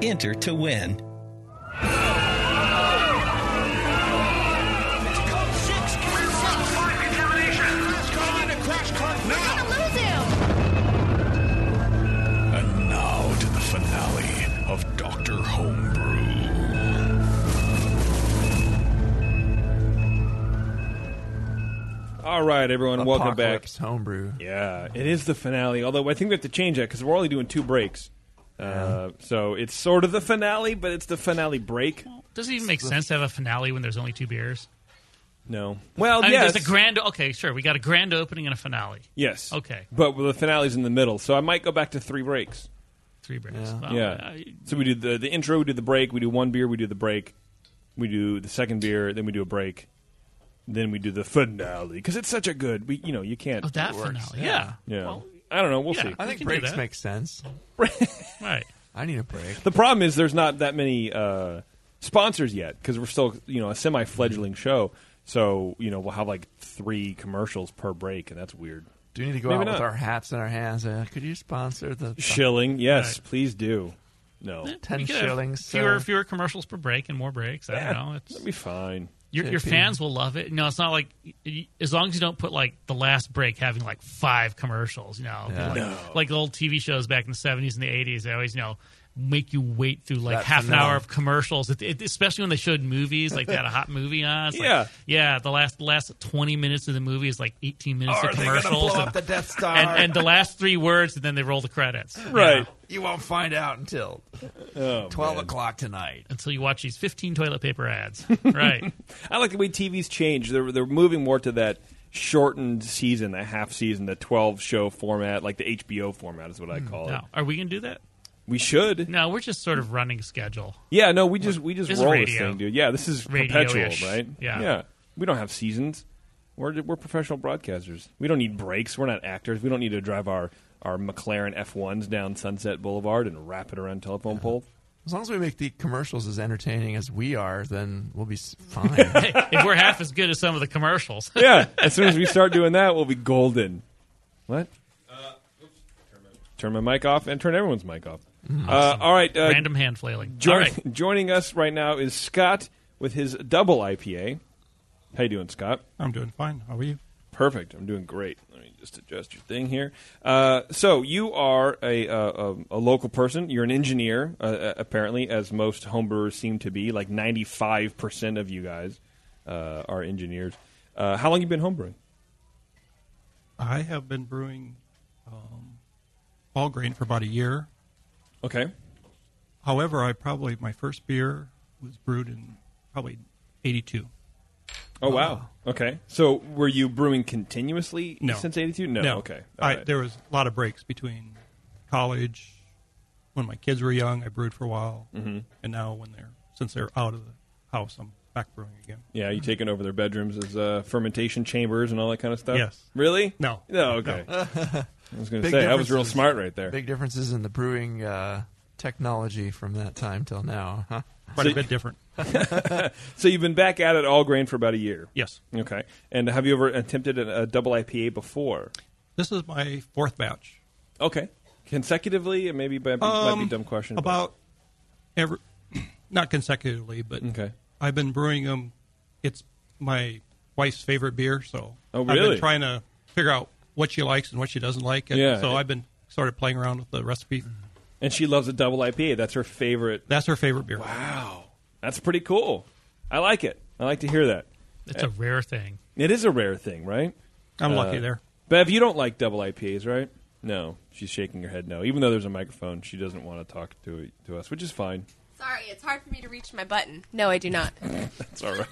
enter to win. And now to the finale of Dr. Homebrew. All right, everyone, welcome back. Apocalypse Homebrew. Yeah, it is the finale. Although I think we have to change that because we're only doing two breaks. Uh, so it's sort of the finale, but it's the finale break. Does it even make sense to have a finale when there's only two beers? No. Well, I mean, yes. there's a grand. Okay, sure. We got a grand opening and a finale. Yes. Okay. But the finale's in the middle, so I might go back to three breaks. Three breaks. Yeah. Well, yeah. I- so we do the the intro, we do the break, we do one beer, we do the break, we do the second beer, then we do a break, then we do the finale because it's such a good. We you know you can't. Oh, that finale. Yeah. Yeah. Well, I don't know. We'll yeah. see. I think can do breaks that. make sense. Right. I need a break. The problem is there's not that many uh, sponsors yet because we're still you know a semi fledgling show. So you know we'll have like three commercials per break, and that's weird. Do we need to go Maybe out not. with our hats in our hands? Uh, could you sponsor the Shilling, yes, Right. please do. No, ten We could have shillings? Fewer fewer commercials per break and more breaks. I don't know. It's, that'd be fine. Your, your fans will love it. You know, it's not like as long as you don't put like the last break having like five commercials. You know, Yeah. like, No. like the old TV shows back in the seventies and the eighties. They always you know make you wait through like That half an hour of commercials, It- it- especially when they showed movies like they had a hot movie on. It's like, Yeah. yeah. The last last twenty minutes of the movie is like eighteen minutes Are of they commercials. blow and, up the Death Star? and, and the last three words, and then they roll the credits. Right. you won't find out until Oh, twelve man. o'clock tonight. Until you watch these fifteen toilet paper ads. right. I like the way TV's changed. They're they're moving more to that shortened season, a half season, the twelve show format, like the HBO format is what I hmm. call it. Are we gonna do that? We should. No, we're just sort of running a schedule. Yeah, no, we just we just This is roll this radio. thing, dude. Yeah, this is Radio-ish. perpetual, right? Yeah. yeah. We don't have seasons. We're we're professional broadcasters. We don't need breaks. We're not actors. We don't need to drive our our McLaren F1s down Sunset Boulevard and wrap it around telephone uh-huh. pole. As long as we make the commercials as entertaining as we are, then we'll be s- fine. Hey, if we're half as good as some of the commercials. yeah, as soon as we start doing that, we'll be golden. What? turn my mic off and turn everyone's mic off. Uh, all right. Uh, Random hand flailing. join- All right. Joining us right now is Scott with his double IPA. How you doing, Scott? I'm doing fine. How are you? Perfect. I'm doing great. Let me just adjust your thing here. Uh, so you are a, uh, a a local person. You're an engineer, uh, uh, apparently, as most homebrewers seem to be. Like 95 percent of you guys uh, are engineers. Uh, how long you been homebrewing? I have been brewing um, all grain for about a year. Okay. However, I probably my first beer was brewed in probably '82. Oh wow. Okay. So were you brewing continuously No. since '82? No. No. Okay. I, right. There was a lot of breaks between college, when my kids were young, I brewed for a while, Mhm. and now when they're since they're out of the house, I'm back brewing again. Yeah, you taking over their bedrooms as uh, fermentation chambers and all that kind of stuff. Yes. Really? No. No. Okay. No. I was going to say I was real smart right there. Big differences in the brewing uh, technology from that time till now, huh? Quite a bit different. so you've been back at it all grain for about a year. Yes. Okay. And have you ever attempted a, a double IPA before? This is my fourth batch. Okay. Consecutively, and maybe might be, might be a Um, dumb question. but- About every, not consecutively, but Okay. I've been brewing them. It's my wife's favorite beer, so Oh, I've been trying to figure out what she likes and what she doesn't like. And Yeah. So I've been sort of playing around with the recipe. and she loves a double IPA. That's her favorite. That's her favorite beer. Wow. That's pretty cool. I like it. I like to hear that. It's a rare thing. It is a rare thing, right? I'm Uh, lucky there. Bev, you don't like double IPAs, right? No, she's shaking her head no. Even though there's a microphone, she doesn't want to talk to to us, which is fine. Sorry, it's hard for me to reach my button. No, I do not. That's all right.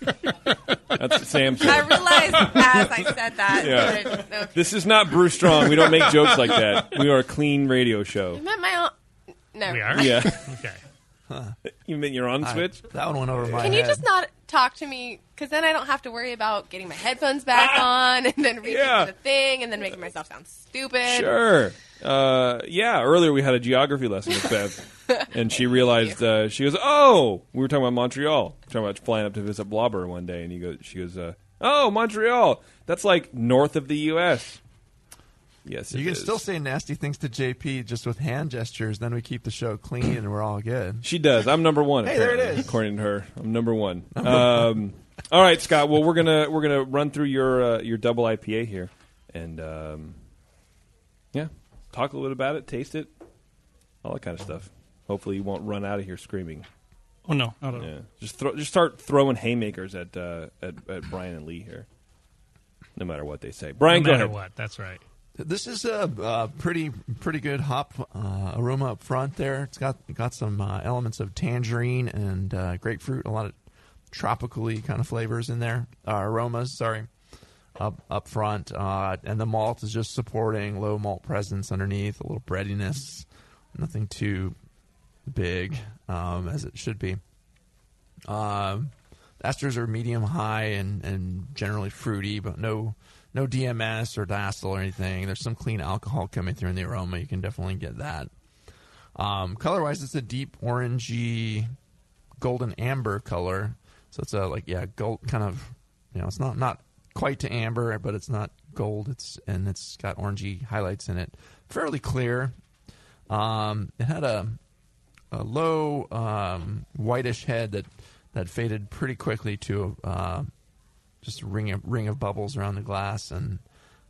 That's Sam's. I realized as I said that. Yeah. that it- okay. This is not Brew Strong. We don't make jokes like that. We are a clean radio show. I meant my own. No. We are? Yeah. okay. You mean you're on I- switch? that one went over my Can head. you just not talk to me? Because then I don't have to worry about getting my headphones back on and then reaching Yeah. for the thing and then making myself sound stupid. Sure. Uh, yeah. Earlier we had a geography lesson with Bev, and she realized uh, she goes, "Oh, we were talking about Montreal. Talking about flying up to visit Blobber one day, and he goes, she goes, uh, "Oh, Montreal. That's like north of the U.S." Yes, You can is. still say nasty things to JP just with hand gestures. Then we keep the show clean and we're all good. She does. I'm number one. Hey, there it is. According to her, I'm number one. Um, all right, Scott. Well, we're gonna we're gonna run through your uh, your double IPA here, and um, yeah, talk a little bit about it, taste it, all that kind of stuff. Hopefully, you won't run out of here screaming. Oh no, not at all. Yeah, just throw, just start throwing haymakers at uh, at, at Brian and Lee here. No matter what they say, Brian, no go matter ahead. what. That's right. This is a, a pretty pretty good hop uh, aroma up front. There, it's got got some uh, elements of tangerine and uh, grapefruit, a lot of tropically kind of flavors in there, uh, aromas. Sorry, up up front, uh, and the malt is just supporting low malt presence underneath, a little breadiness, nothing too big um, as it should be. Um, esters are medium high and, and generally fruity, but no no DMS or diacetyl or anything. There's some clean alcohol coming through in the aroma. You can definitely get that. Um, color wise, it's a deep orangey, golden amber color. So it's a like yeah gold kind of you know it's not not quite to amber, but it's not gold. It's and it's got orangey highlights in it. Fairly clear. Um, it had a a low um, whitish head that that faded pretty quickly to uh, just a ring of ring of bubbles around the glass, and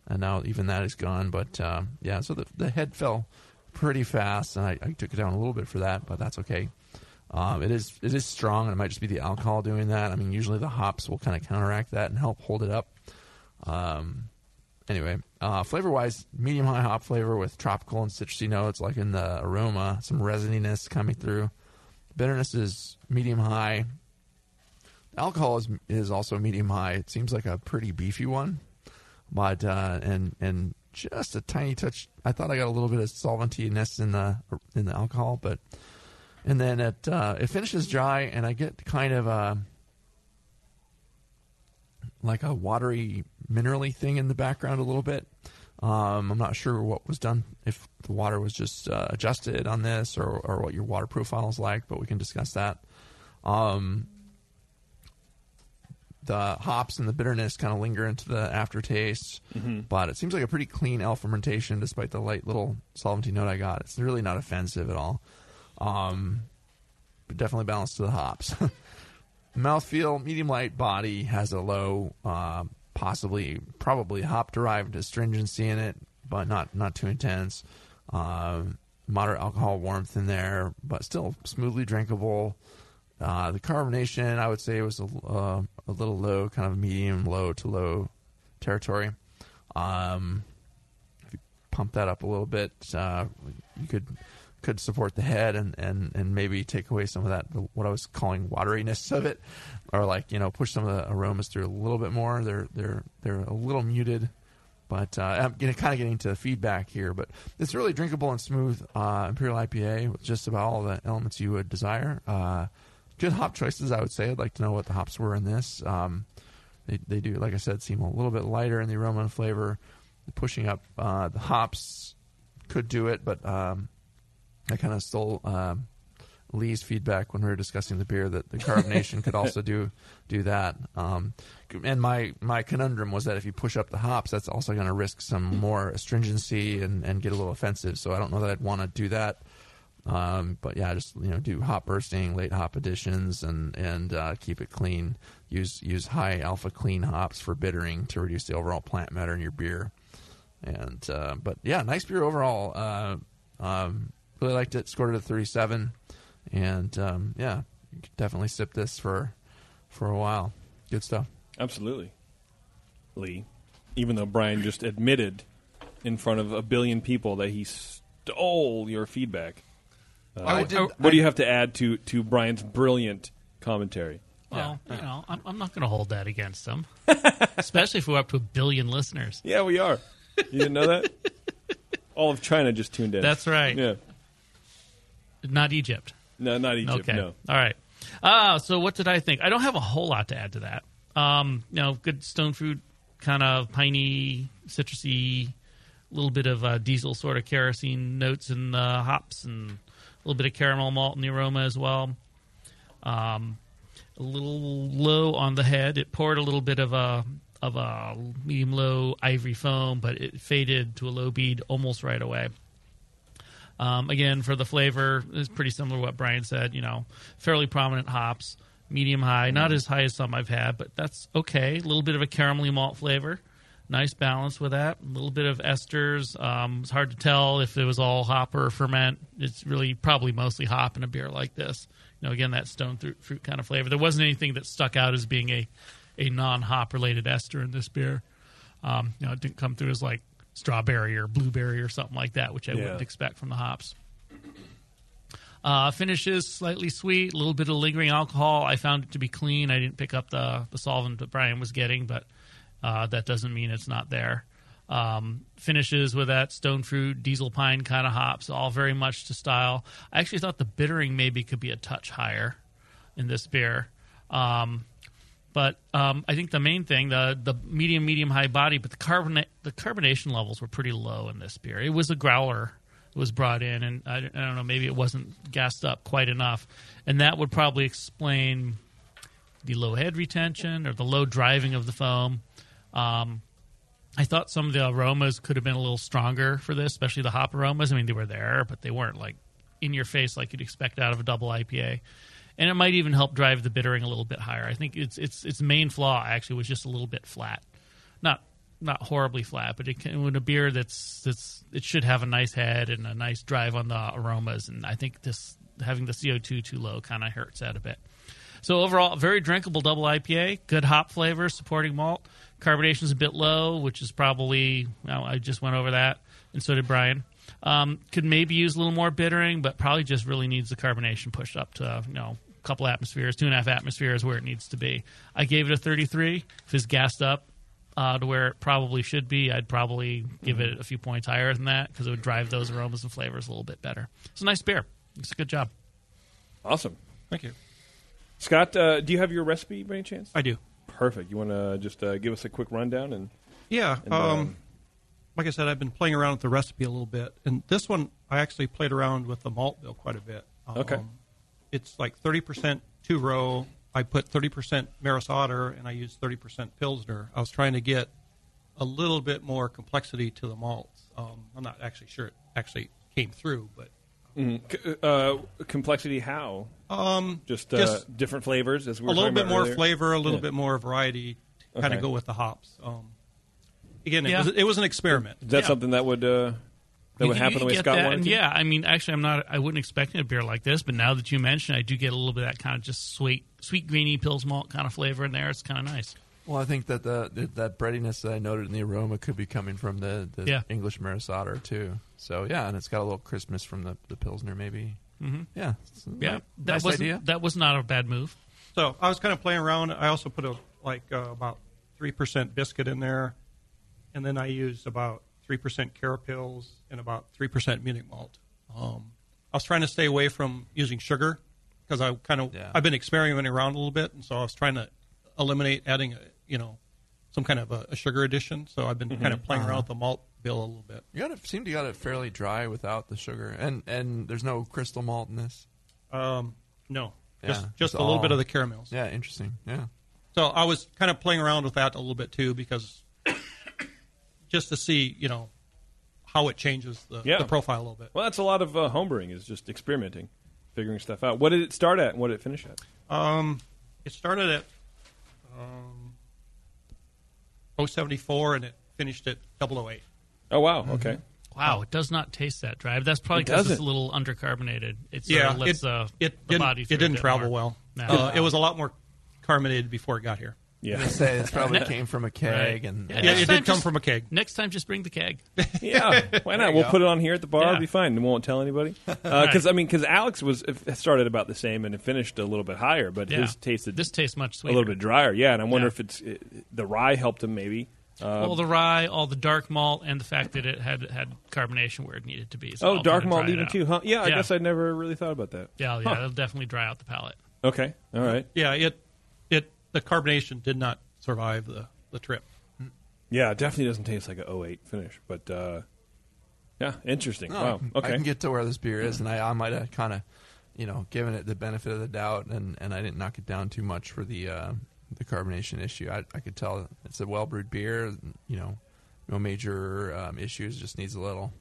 and now even that is gone. But uh, yeah, so the the head fell pretty fast, and I, I took it down a little bit for that, but that's okay. Um, it is it is strong, and it might just be the alcohol doing that. I mean, usually the hops will kind of counteract that and help hold it up. Um, anyway, uh, flavor wise, medium high hop flavor with tropical and citrusy notes, like in the aroma, some resininess coming through. Bitterness is medium high. Alcohol is is also medium high. It seems like a pretty beefy one, but uh, and and just a tiny touch. I thought I got a little bit of solventiness in the in the alcohol, but and then it uh, it finishes dry, and I get kind of a like a watery, minerally thing in the background a little bit. Um, I'm not sure what was done if the water was just uh, adjusted on this or or what your water profile is like, but we can discuss that. Um, the hops and the bitterness kind of linger into the aftertaste, Mhm. but it seems like a pretty clean L fermentation despite the light little solventy note I got. It's really not offensive at all. Um, but definitely balanced to the hops. Mouthfeel, medium light body, has a low, uh, possibly, probably hop derived astringency in it, but not not too intense. Um, moderate alcohol warmth in there, but still smoothly drinkable. Uh, the carbonation, I would say, was a, uh, a little low, kind of medium low to low territory. Um, if you pump that up a little bit, uh, you could could support the head and, and, and maybe take away some of that what I was calling wateriness of it, or like you know push some of the aromas through a little bit more. They're they're they're a little muted, but uh, I'm kind of getting to the feedback here. But it's really drinkable and smooth uh, Imperial IPA with just about all the elements you would desire. Uh, good hop choices, I would say. I'd like to know what the hops were in this. Um, they they do, like I said, seem a little bit lighter in the aroma and flavor. Pushing up uh, the hops could do it, but um, I kind of stole um, Lee's feedback when we were discussing the beer that the carbonation could also do do that. Um, and my my conundrum was that if you push up the hops, that's also going to risk some more astringency and, and get a little offensive. So I don't know that I'd want to do that. Um, but yeah, just you know, do hop bursting, late hop additions, and and uh, keep it clean. Use use high alpha clean hops for bittering to reduce the overall plant matter in your beer. And uh, but yeah, nice beer overall. Uh, um, really liked it. Scored it a 37, and um, yeah, you could definitely sip this for for a while. Good stuff. Absolutely, Lee. Even though Brian just admitted in front of a billion people that he stole your feedback, uh, I did- what do you have to add to to Brian's brilliant commentary? Well, you know, I'm, I'm not going to hold that against them, especially if we're up to a billion listeners. Yeah, we are. You didn't know that? All of China just tuned in. That's right. Yeah. Not Egypt. No, not Egypt. Okay. No. All right. Uh, so what did I think? I don't have a whole lot to add to that. Um, you know, good stone fruit, kind of piney, citrusy, a little bit of uh, diesel sort of kerosene notes and uh, hops, and a little bit of caramel malt in the aroma as well. Um, a little low on the head. It poured a little bit of a of a medium low ivory foam, but it faded to a low bead almost right away. Um, again, for the flavor, it's pretty similar to what Brian said. You know, fairly prominent hops, medium high, not as high as some I've had, but that's okay. A little bit of a caramelly malt flavor, nice balance with that. A little bit of esters. Um, it's hard to tell if it was all hop or ferment. It's really probably mostly hop in a beer like this. You know, again, that stone fruit, kind of flavor. There wasn't anything that stuck out as being a a non hop related ester in this beer. Um, you know, it didn't come through as like strawberry or blueberry or something like that, which I Yeah. wouldn't expect from the hops. Uh, finishes slightly sweet, a little bit of lingering alcohol. I found it to be clean. I didn't pick up the, the solvent that Brian was getting, but uh, that doesn't mean it's not there. Um, finishes with that stone fruit, diesel pine kind of hops, all very much to style. I actually thought the bittering maybe could be a touch higher in this beer. Um, but um, I think the main thing, the the medium, medium high body, but the carbonate, the carbonation levels were pretty low in this beer. It was a growler was brought in, and I, I don't know, maybe it wasn't gassed up quite enough, and that would probably explain the low head retention or the low driving of the foam. Um, I thought some of the aromas could have been a little stronger for this, especially the hop aromas. I mean, they were there, but they weren't like in your face like you'd expect out of a double IPA. And it might even help drive the bittering a little bit higher. I think its its its main flaw actually was just a little bit flat, not not horribly flat, but it can, when a beer that's that's it should have a nice head and a nice drive on the aromas. And I think this having the CO two too low kind of hurts that a bit. So overall, very drinkable double IPA. Good hop flavor, supporting malt. Carbonation is a bit low, which is probably well, I just went over that, and so did Brian. Um, could maybe use a little more bittering, but probably just really needs the carbonation pushed up to you know couple atmospheres, two and a half atmospheres where it needs to be. I gave it a 33. If it's gassed up uh, to where it probably should be, I'd probably give it a few points higher than that because it would drive those aromas and flavors a little bit better. It's a nice beer. It's a good job. Awesome. Thank you. Scott, uh, do you have your recipe by any chance? I do. Perfect. You want to just uh, give us a quick rundown and Yeah. and, um, like I said, I've been playing around with the recipe a little bit, and this one I actually played around with the malt bill quite a bit. Um, Okay. It's like thirty percent two row. I put thirty percent Maris Otter, and I used thirty percent Pilsner. I was trying to get a little bit more complexity to the malts. Um, I'm not actually sure it actually came through, but Mhm. Uh, complexity. How? Um, just, uh, just different flavors. As we a little bit more earlier? flavor, a little Yeah. bit more variety. Kind Okay. of go with the hops. Um, again, it was it was an experiment. Is that Yeah. something that would uh, that You would can- happen you the way get Scott that, wanted and to? Yeah, I mean, actually, I'm not. I wouldn't expect a beer like this, but now that you mention, it, I do get a little bit of that kind of just sweet, sweet greeny Pils malt kind of flavor in there. It's kind of nice. Well, I think that the that- that breadiness that I noted in the aroma could be coming from the, the Yeah. English Maris Otter too. So yeah, and it's got a little crispness from the, the pilsner maybe. Mhm. Yeah, Yeah, ni- that nice wasn't idea. that was not a bad move. So I was kind of playing around. I also put a like uh, about three percent biscuit in there, and then I used about three percent carapils and about three percent Munich malt. Um, I was trying to stay away from using sugar because I kind of I've been experimenting around a little bit, and so I was trying to eliminate adding a, you know some kind of a, a sugar addition. So I've been kind of playing Uh-huh. around with the malt bill a little bit. You got it. seemed to got it fairly dry without the sugar, and and there's no crystal malt in this. Um, no, Yeah, just just a little all- bit of the caramels. Yeah, interesting. Yeah. So I was kind of playing around with that a little bit too, because just to see, you know, how it changes the, Yeah. the profile a little bit. Well, that's a lot of uh, homebrewing is just experimenting, figuring stuff out. What did it start at? and What did it finish at? Um, it started at um, 074 and it finished at 008. Oh wow! Okay. Wow, it does not taste that dry. That's probably It because it's a little undercarbonated. It sort yeah, of lets it, uh, it the didn't, body it didn't travel more. well. No. Uh, it was a lot more carbonated before it got here. Yeah, I say it's probably came from a keg, Right. and Yeah, Yeah, next it time did come just- from a keg. Next time, just bring the keg. yeah, why not? We'll go. put it on here at the bar. Yeah. It'll be fine. We won't tell anybody. Because I mean, because Alex was it started about the same and it finished a little bit higher, but Yeah. his tasted This tastes much sweeter, a sweeter. little bit drier. Yeah, and I wonder Yeah. if it's it, the rye helped him maybe. Uh, all the rye, all the dark malt, and the fact that it had had carbonation where it needed to be. So oh, I'll dark kinda malt dry even out. too, huh? Yeah, I Yeah. guess I never really thought about that. Yeah, yeah, Huh. it'll definitely dry out the palate. Okay, all right. Yeah, it it the carbonation did not survive the, the trip. Yeah, it definitely doesn't taste like a 08 finish, but uh, yeah, interesting. No, wow. I can get to where this beer is, and I, I might have kind of, you know, given it the benefit of the doubt, and, and I didn't knock it down too much for the uh, the carbonation issue. I, I could tell it's a well brewed beer. You know, no major um, issues. Just needs a little,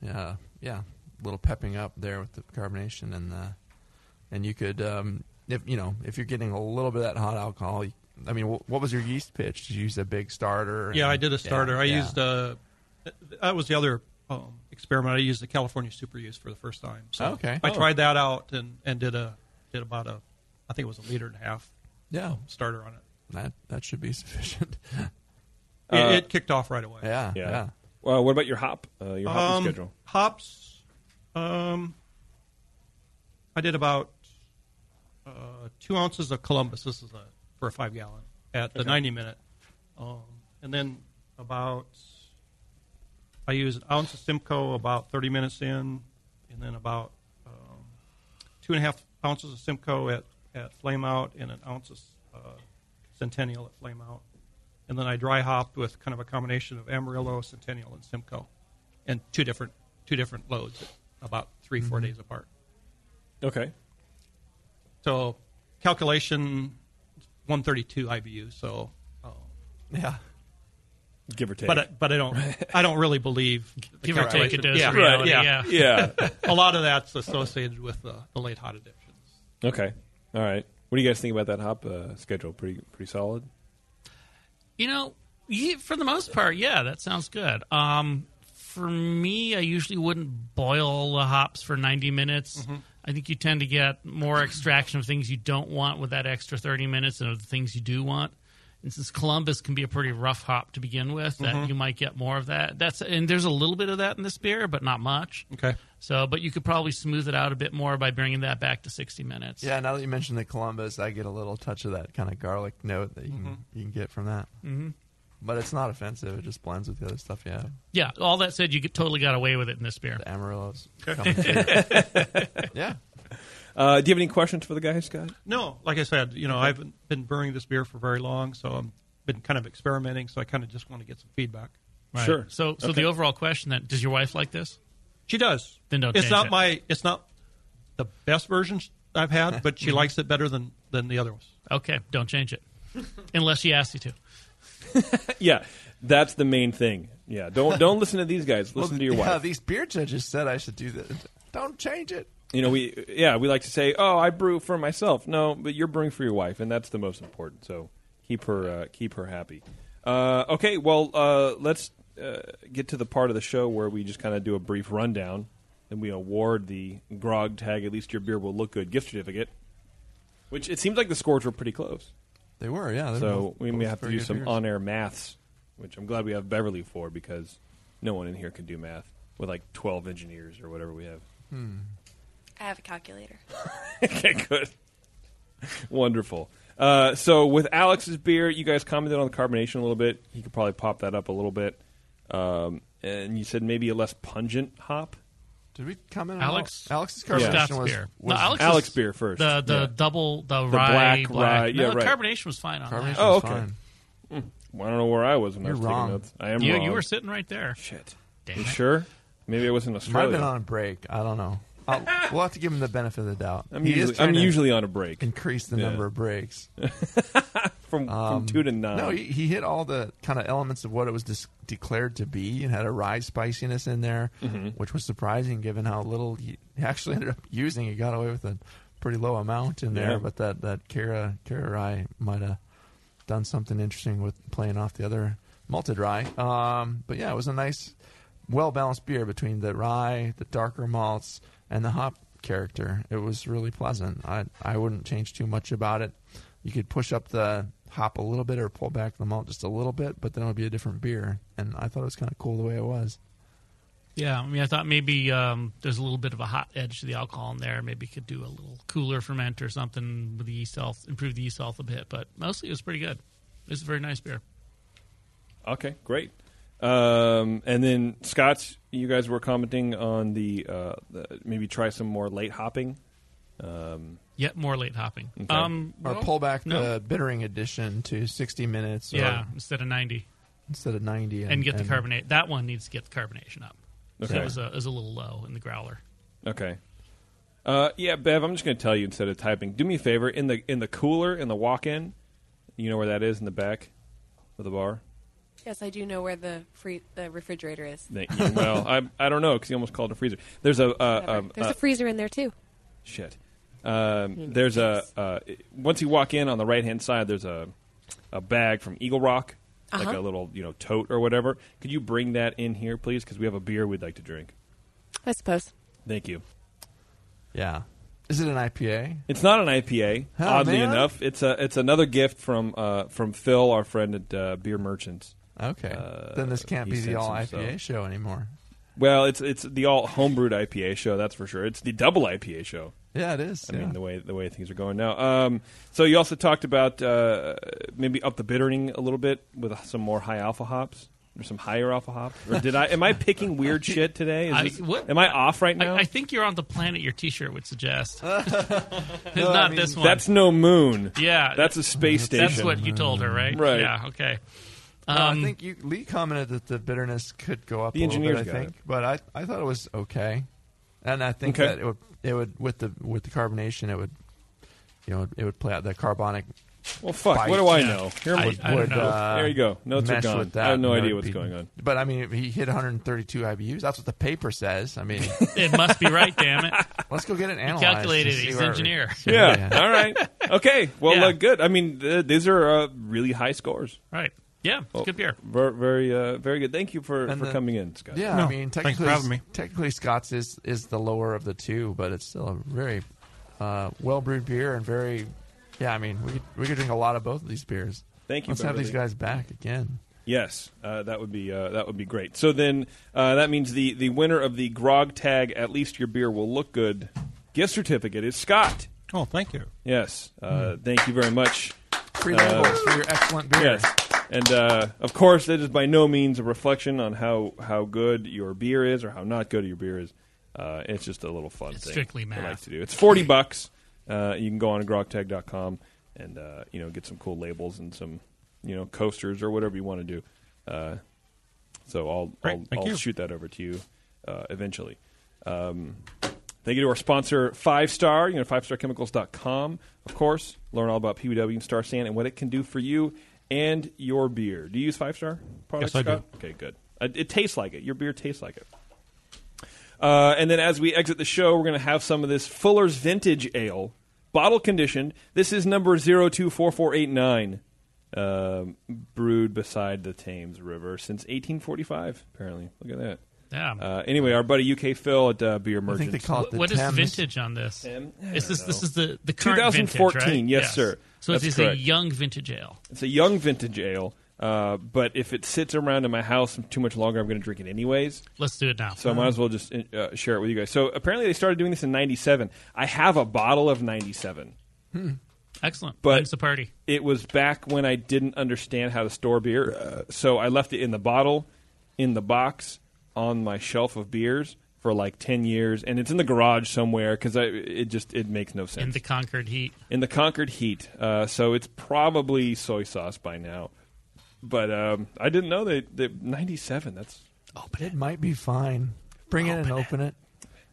yeah, yeah, a little pepping up there with the carbonation, and uh, and you could, um, if you know, if you're getting a little bit of that hot alcohol. You, I mean, what was your yeast pitch? Did you use a big starter? Yeah, I did a starter. I yeah. used a. that was the other um, experiment. I used the California Super Use for the first time. So Okay. I Oh. tried that out and, and did a did about a I think it was a liter and a half. Yeah. starter on it. That that should be sufficient. It, Uh, it kicked off right away. Yeah, Yeah. yeah. Uh, what about your hop? Uh, your hop Um, schedule? Hops. Um, I did about uh, two ounces of Columbus. This is a for a five gallon at the Okay. ninety minute, um, and then about I use an ounce of Simcoe about thirty minutes in, and then about um, two and a half ounces of Simcoe at at flame out, and an ounce of uh, Centennial at flame out, and then I dry hopped with kind of a combination of Amarillo, Centennial, and Simcoe, and two different two different loads, about 3 four Mhm. days apart. Okay. So calculation, one thirty two IBU. So um, yeah, give or take. But I, but I don't I don't really believe the Give or take, calculation. it does Yeah, reality, yeah, yeah. Yeah. a lot of that's associated with the, the late hot addictions. Okay. All right. What do you guys think about that hop uh, schedule? Pretty pretty solid. You know, for the most part, yeah, that sounds good. Um, for me, I usually wouldn't boil the hops for 90 minutes. Mm-hmm. I think you tend to get more extraction of things you don't want with that extra 30 minutes and of the things you do want. And since Columbus can be a pretty rough hop to begin with, that Mhm. you might get more of that. That's and there's a little bit of that in this beer, but not much. Okay. So, but you could probably smooth it out a bit more by bringing that back to 60 minutes. Yeah, now that you mentioned the Columbus, I get a little touch of that kind of garlic note that you can Mhm. you can get from that. Mhm. But it's not offensive; it just blends with the other stuff you have. Yeah, all that said, you totally got away with it in this beer. The Amarillos. yeah. Uh, do you have any questions for the guy, Scott? No, like I said, you know, I haven't been brewing this beer for very long, so I've been kind of experimenting. So I kind of just want to get some feedback. Right. So, so the overall question then: Does your wife like this? She does. Then don't it's not it. my. It's not the best version I've had, but she likes it better than than the other ones. Okay, don't change it unless she asks you to. yeah, that's the main thing. Yeah, don't don't listen to these guys. Listen Well, to your yeah, wife. these beer judges said I should do that. Don't change it. You know, we yeah we like to say, oh, I brew for myself. No, but you're brewing for your wife, and that's the most important. So keep her uh, keep her happy. Uh, okay, well, uh, let's uh, get to the part of the show where we just kind of do a brief rundown, and we award the grog tag. At least your beer will look good gift certificate. Which it seems like the scores were pretty close. They were, yeah. they're So both- we may have to do some beers. on-air maths, which I'm glad we have Beverly for because no one in here can do math with like 12 engineers or whatever we have. Hmm. I have a calculator. okay, good. Wonderful. Uh, so with Alex's beer, you guys commented on the carbonation a little bit. He could probably pop that up a little bit. Um, and you said maybe a less pungent hop. Did we comment on Alex, Alex's or carbonation Scott's was, beer. was no, Alex Alex was- beer first. The the Yeah. double the, The rye black rye, yeah, no, right. carbonation was fine on Carbonation that. Oh, was okay. fine. Hmm. Well, I don't know where I was when You're I was taking wrong. notes. I am You wrong. you were sitting right there. Shit. Damn You it. sure? Maybe I was in Might have Australia. been on a break. I don't know. I'll, we'll have to give him the benefit of the doubt. I'm He usually, I'm usually on a break. increase the Yeah. number of breaks. from, Um, from two to nine. No, he, he hit all the kind of elements of what it was dis- declared to be, and had a rye spiciness in there, Mhm. which was surprising given how little he actually ended up using. He got away with a pretty low amount in there, Yeah. but that that Cara Cara rye might have done something interesting with playing off the other malted rye. Um, but yeah, it was a nice, well balanced beer between the rye, the darker malts, and the hop character. It was really pleasant. I I wouldn't change too much about it. You could push up the hop a little bit or pull back the malt just a little bit, but then it would be a different beer. And I thought it was kind of cool the way it was. Yeah, I mean, I thought maybe um, there's a little bit of a hot edge to the alcohol in there. Maybe could do a little cooler ferment or something with the yeast health, improve the yeast health a bit. But mostly, it was pretty good. It was a very nice beer. Okay, great. Um, and then Scott's, you guys were commenting on the, uh, the maybe try some more late hopping. Um, Yet more late hopping. Okay. Um, Or well, pull back no. the bittering addition to 60 minutes. or- Yeah, instead of 90. Instead of 90. And, get the carbonate. That one needs to get the carbonation up. So Okay. it was a, it was a little low in the growler. Okay. Uh, yeah, Bev, I'm just going to tell you instead of typing. Do me a favor in the in the cooler in the walk-in. You know where that is in the back of the bar. Yes, I do know where the free the refrigerator is. Thank you. well, I I don't know because you almost called it a freezer. There's a uh, Whatever. um, There's uh, a freezer in there too. shit. Um, there's a uh, once you walk in on the right hand side. There's a a bag from Eagle Rock, like Uh-huh. a little you know tote or whatever. Could you bring that in here, please? Because we have a beer we'd like to drink. I suppose. Thank you. Yeah. Is it an IPA? It's not an IPA. Oh, oddly man. enough, it's a it's another gift from uh, from Phil, our friend at uh, Beer Merchants. Okay. Uh, then this can't be the all some IPA stuff. show anymore. Well, it's it's the all homebrewed IPA show. That's for sure. It's the double IPA show. Yeah, it is. I yeah. mean, the way the way things are going now. Um, so you also talked about uh, maybe up the bittering a little bit with some more high alpha hops or some higher alpha hops. Or did I? Am I picking weird shit today? Is I- this- what- Am I off right now? I, I think you're on the planet your T-shirt would suggest. it's No, not I mean, this one. That's no moon. Yeah, That's a space That's station. That's what you told her, right? Right. Yeah. Okay. No, I Um, think you, Lee commented that the bitterness could go up The a little engineers bit. I got think, but I I thought it was okay, and I think Okay. that it would it would with the with the carbonation it would you know it would play out the carbonic. Well, fuck. bite What do I know? Here would, I- I don't would, know. uh, There you go. Notes are mesh gone. with that, I have no idea what's be- going on. But I mean, he hit 132 IBUs. That's what the paper says. I mean, it must be right. Damn it! let's go get it He analyzed. calculated it. He's an engineer. Yeah. All right. Okay. Well, Yeah. uh, good. I mean, th- these are uh, really high scores. Right. Yeah. It's good beer. Very, very, uh, very good. Thank you for, And for the- coming in, Scott. Yeah, No, I mean, thanks for technically, having me. technically, Scott's is is the lower of the two, but it's still a very uh, well brewed beer and very. Yeah, I mean, we could, we could drink a lot of both of these beers. Thank you, Let's have these guys back again. Yes, uh, that would be uh, that would be great. So then uh, that means the the winner of the Grog Tag At least your beer will look good gift certificate is Scott. Oh, thank you. Yes, uh, thank you very much. Free Uh, labels for your excellent beer. Yes, and uh, of course that is by no means a reflection on how how good your beer is or how not good your beer is. Uh, it's just a little fun It's thing. strictly I like to do. It's forty bucks. Uh, you can go on to grogtag.com and uh, you know get some cool labels and some you know coasters or whatever you want to do. Uh, so I'll. I'll, I'll shoot that over to you uh, eventually. Um, thank you to our sponsor, Five Star. You know, fivestarchemicals.com, of course. Learn all about PBW and Star San and what it can do for you and your beer. Do you use Five Star products? Yes, I do. Okay, good. Uh, it tastes like it. Your beer tastes like it. Uh, and then as we exit the show, we're going to have some of this Fuller's Vintage Ale, bottle conditioned. This is number 024489, um, brewed beside the Thames River since 1845, apparently. Look at that. Yeah. Uh, anyway, our buddy UK Phil at uh, Beer I think they call it the What is Thames. vintage on this? Tim? Is don't this this is the the current 2014, vintage, right? yes, sir. So That's it is a young vintage ale. It's a young vintage ale, uh, but if it sits around in my house too much longer, I'm going to drink it anyways. Let's do it now. So I might as well just uh, share it with you guys. So apparently they started doing this in '97. I have a bottle of '97. Excellent. But it's the party? it was back when I didn't understand how to store beer, uh, so I left it in the bottle, in the box, on my shelf of beers for like ten years, and it's in the garage somewhere because it just it makes no sense In the Concord heat. in the Concord heat. Uh, so it's probably soy sauce by now, but um, I didn't know that that '97. That's oh but It might be fine. Bring it and Open it. open it.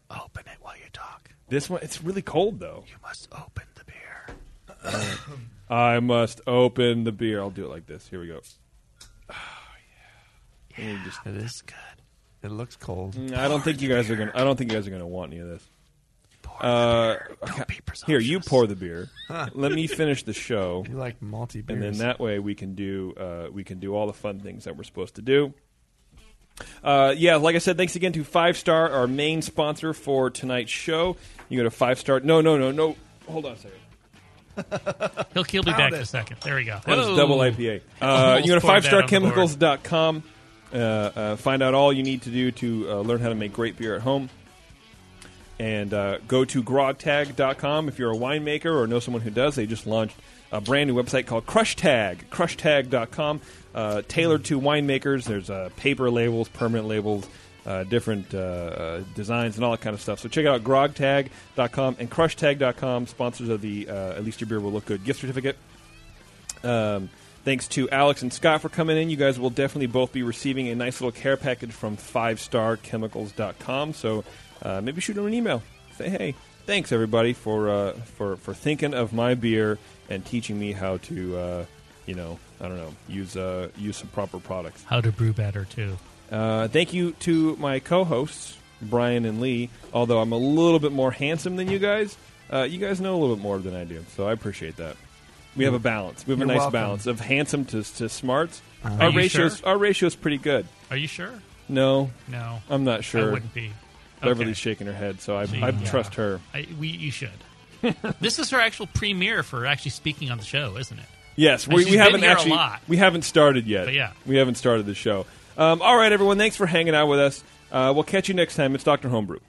Open it while you talk. this one. It's really cold though. You must open the beer. I must open the beer. I'll do it like this. Here we go. Oh, yeah. Let me just- It is good. It looks cold. Mm, I don't think you guys are gonna. I don't think you guys are gonna want any of this. Uh, okay. here, you pour the beer. Let me finish the show, You like malty and then that way we can do uh, we can do all the fun things that we're supposed to do. Uh, yeah, like I said, thanks again to Five Star, our main sponsor for tonight's show. You go to Five Star. No, no, no, no. Hold on a second. He'll, he'll be back in a second. There we go. That was Whoa. double IPA. Uh, Almost you go to poured that on the board. fivestarchemicals.com. Uh, uh, find out all you need to do to uh, learn how to make great beer at home. And go to grogtag.com if you're a winemaker or know someone who does. They just launched a brand new website called CrushTag, crushtag.com, uh, tailored to winemakers. There's uh, paper labels, permanent labels, uh, different uh, designs, and all that kind of stuff. So check out grogtag.com and crushtag.com, sponsors of the At Least Your Beer Will Look Good gift certificate. Um, thanks to Alex and Scott for coming in. You guys will definitely both be receiving a nice little care package from 5starchemicals.com. So uh, maybe shoot them an email. Say, hey, thanks everybody for uh, for for thinking of my beer and teaching me how to, uh, you know, I don't know, use uh, use some proper products. How to brew better too. Uh, thank you to my co-hosts Brian and Lee. Although I'm a little bit more handsome than you guys, uh, you guys know a little bit more than I do, so I appreciate that. We have a balance. We have a You're nice welcome. balance of handsome to to smarts. Uh-huh. Our Are you ratios sure? our ratio's pretty good. Are you sure? No, No. I'm not sure. I wouldn't be. Beverly's shaking her head, so I, See, I yeah. trust her. I, we, you should. this is her actual premiere for actually speaking on the show, isn't it? Yes, we, we haven't here a actually lot. we haven't started yet. But yeah. we haven't started the show. Um, all right, everyone, thanks for hanging out with us. Uh, we'll catch you next time. It's Doctor Homebrew.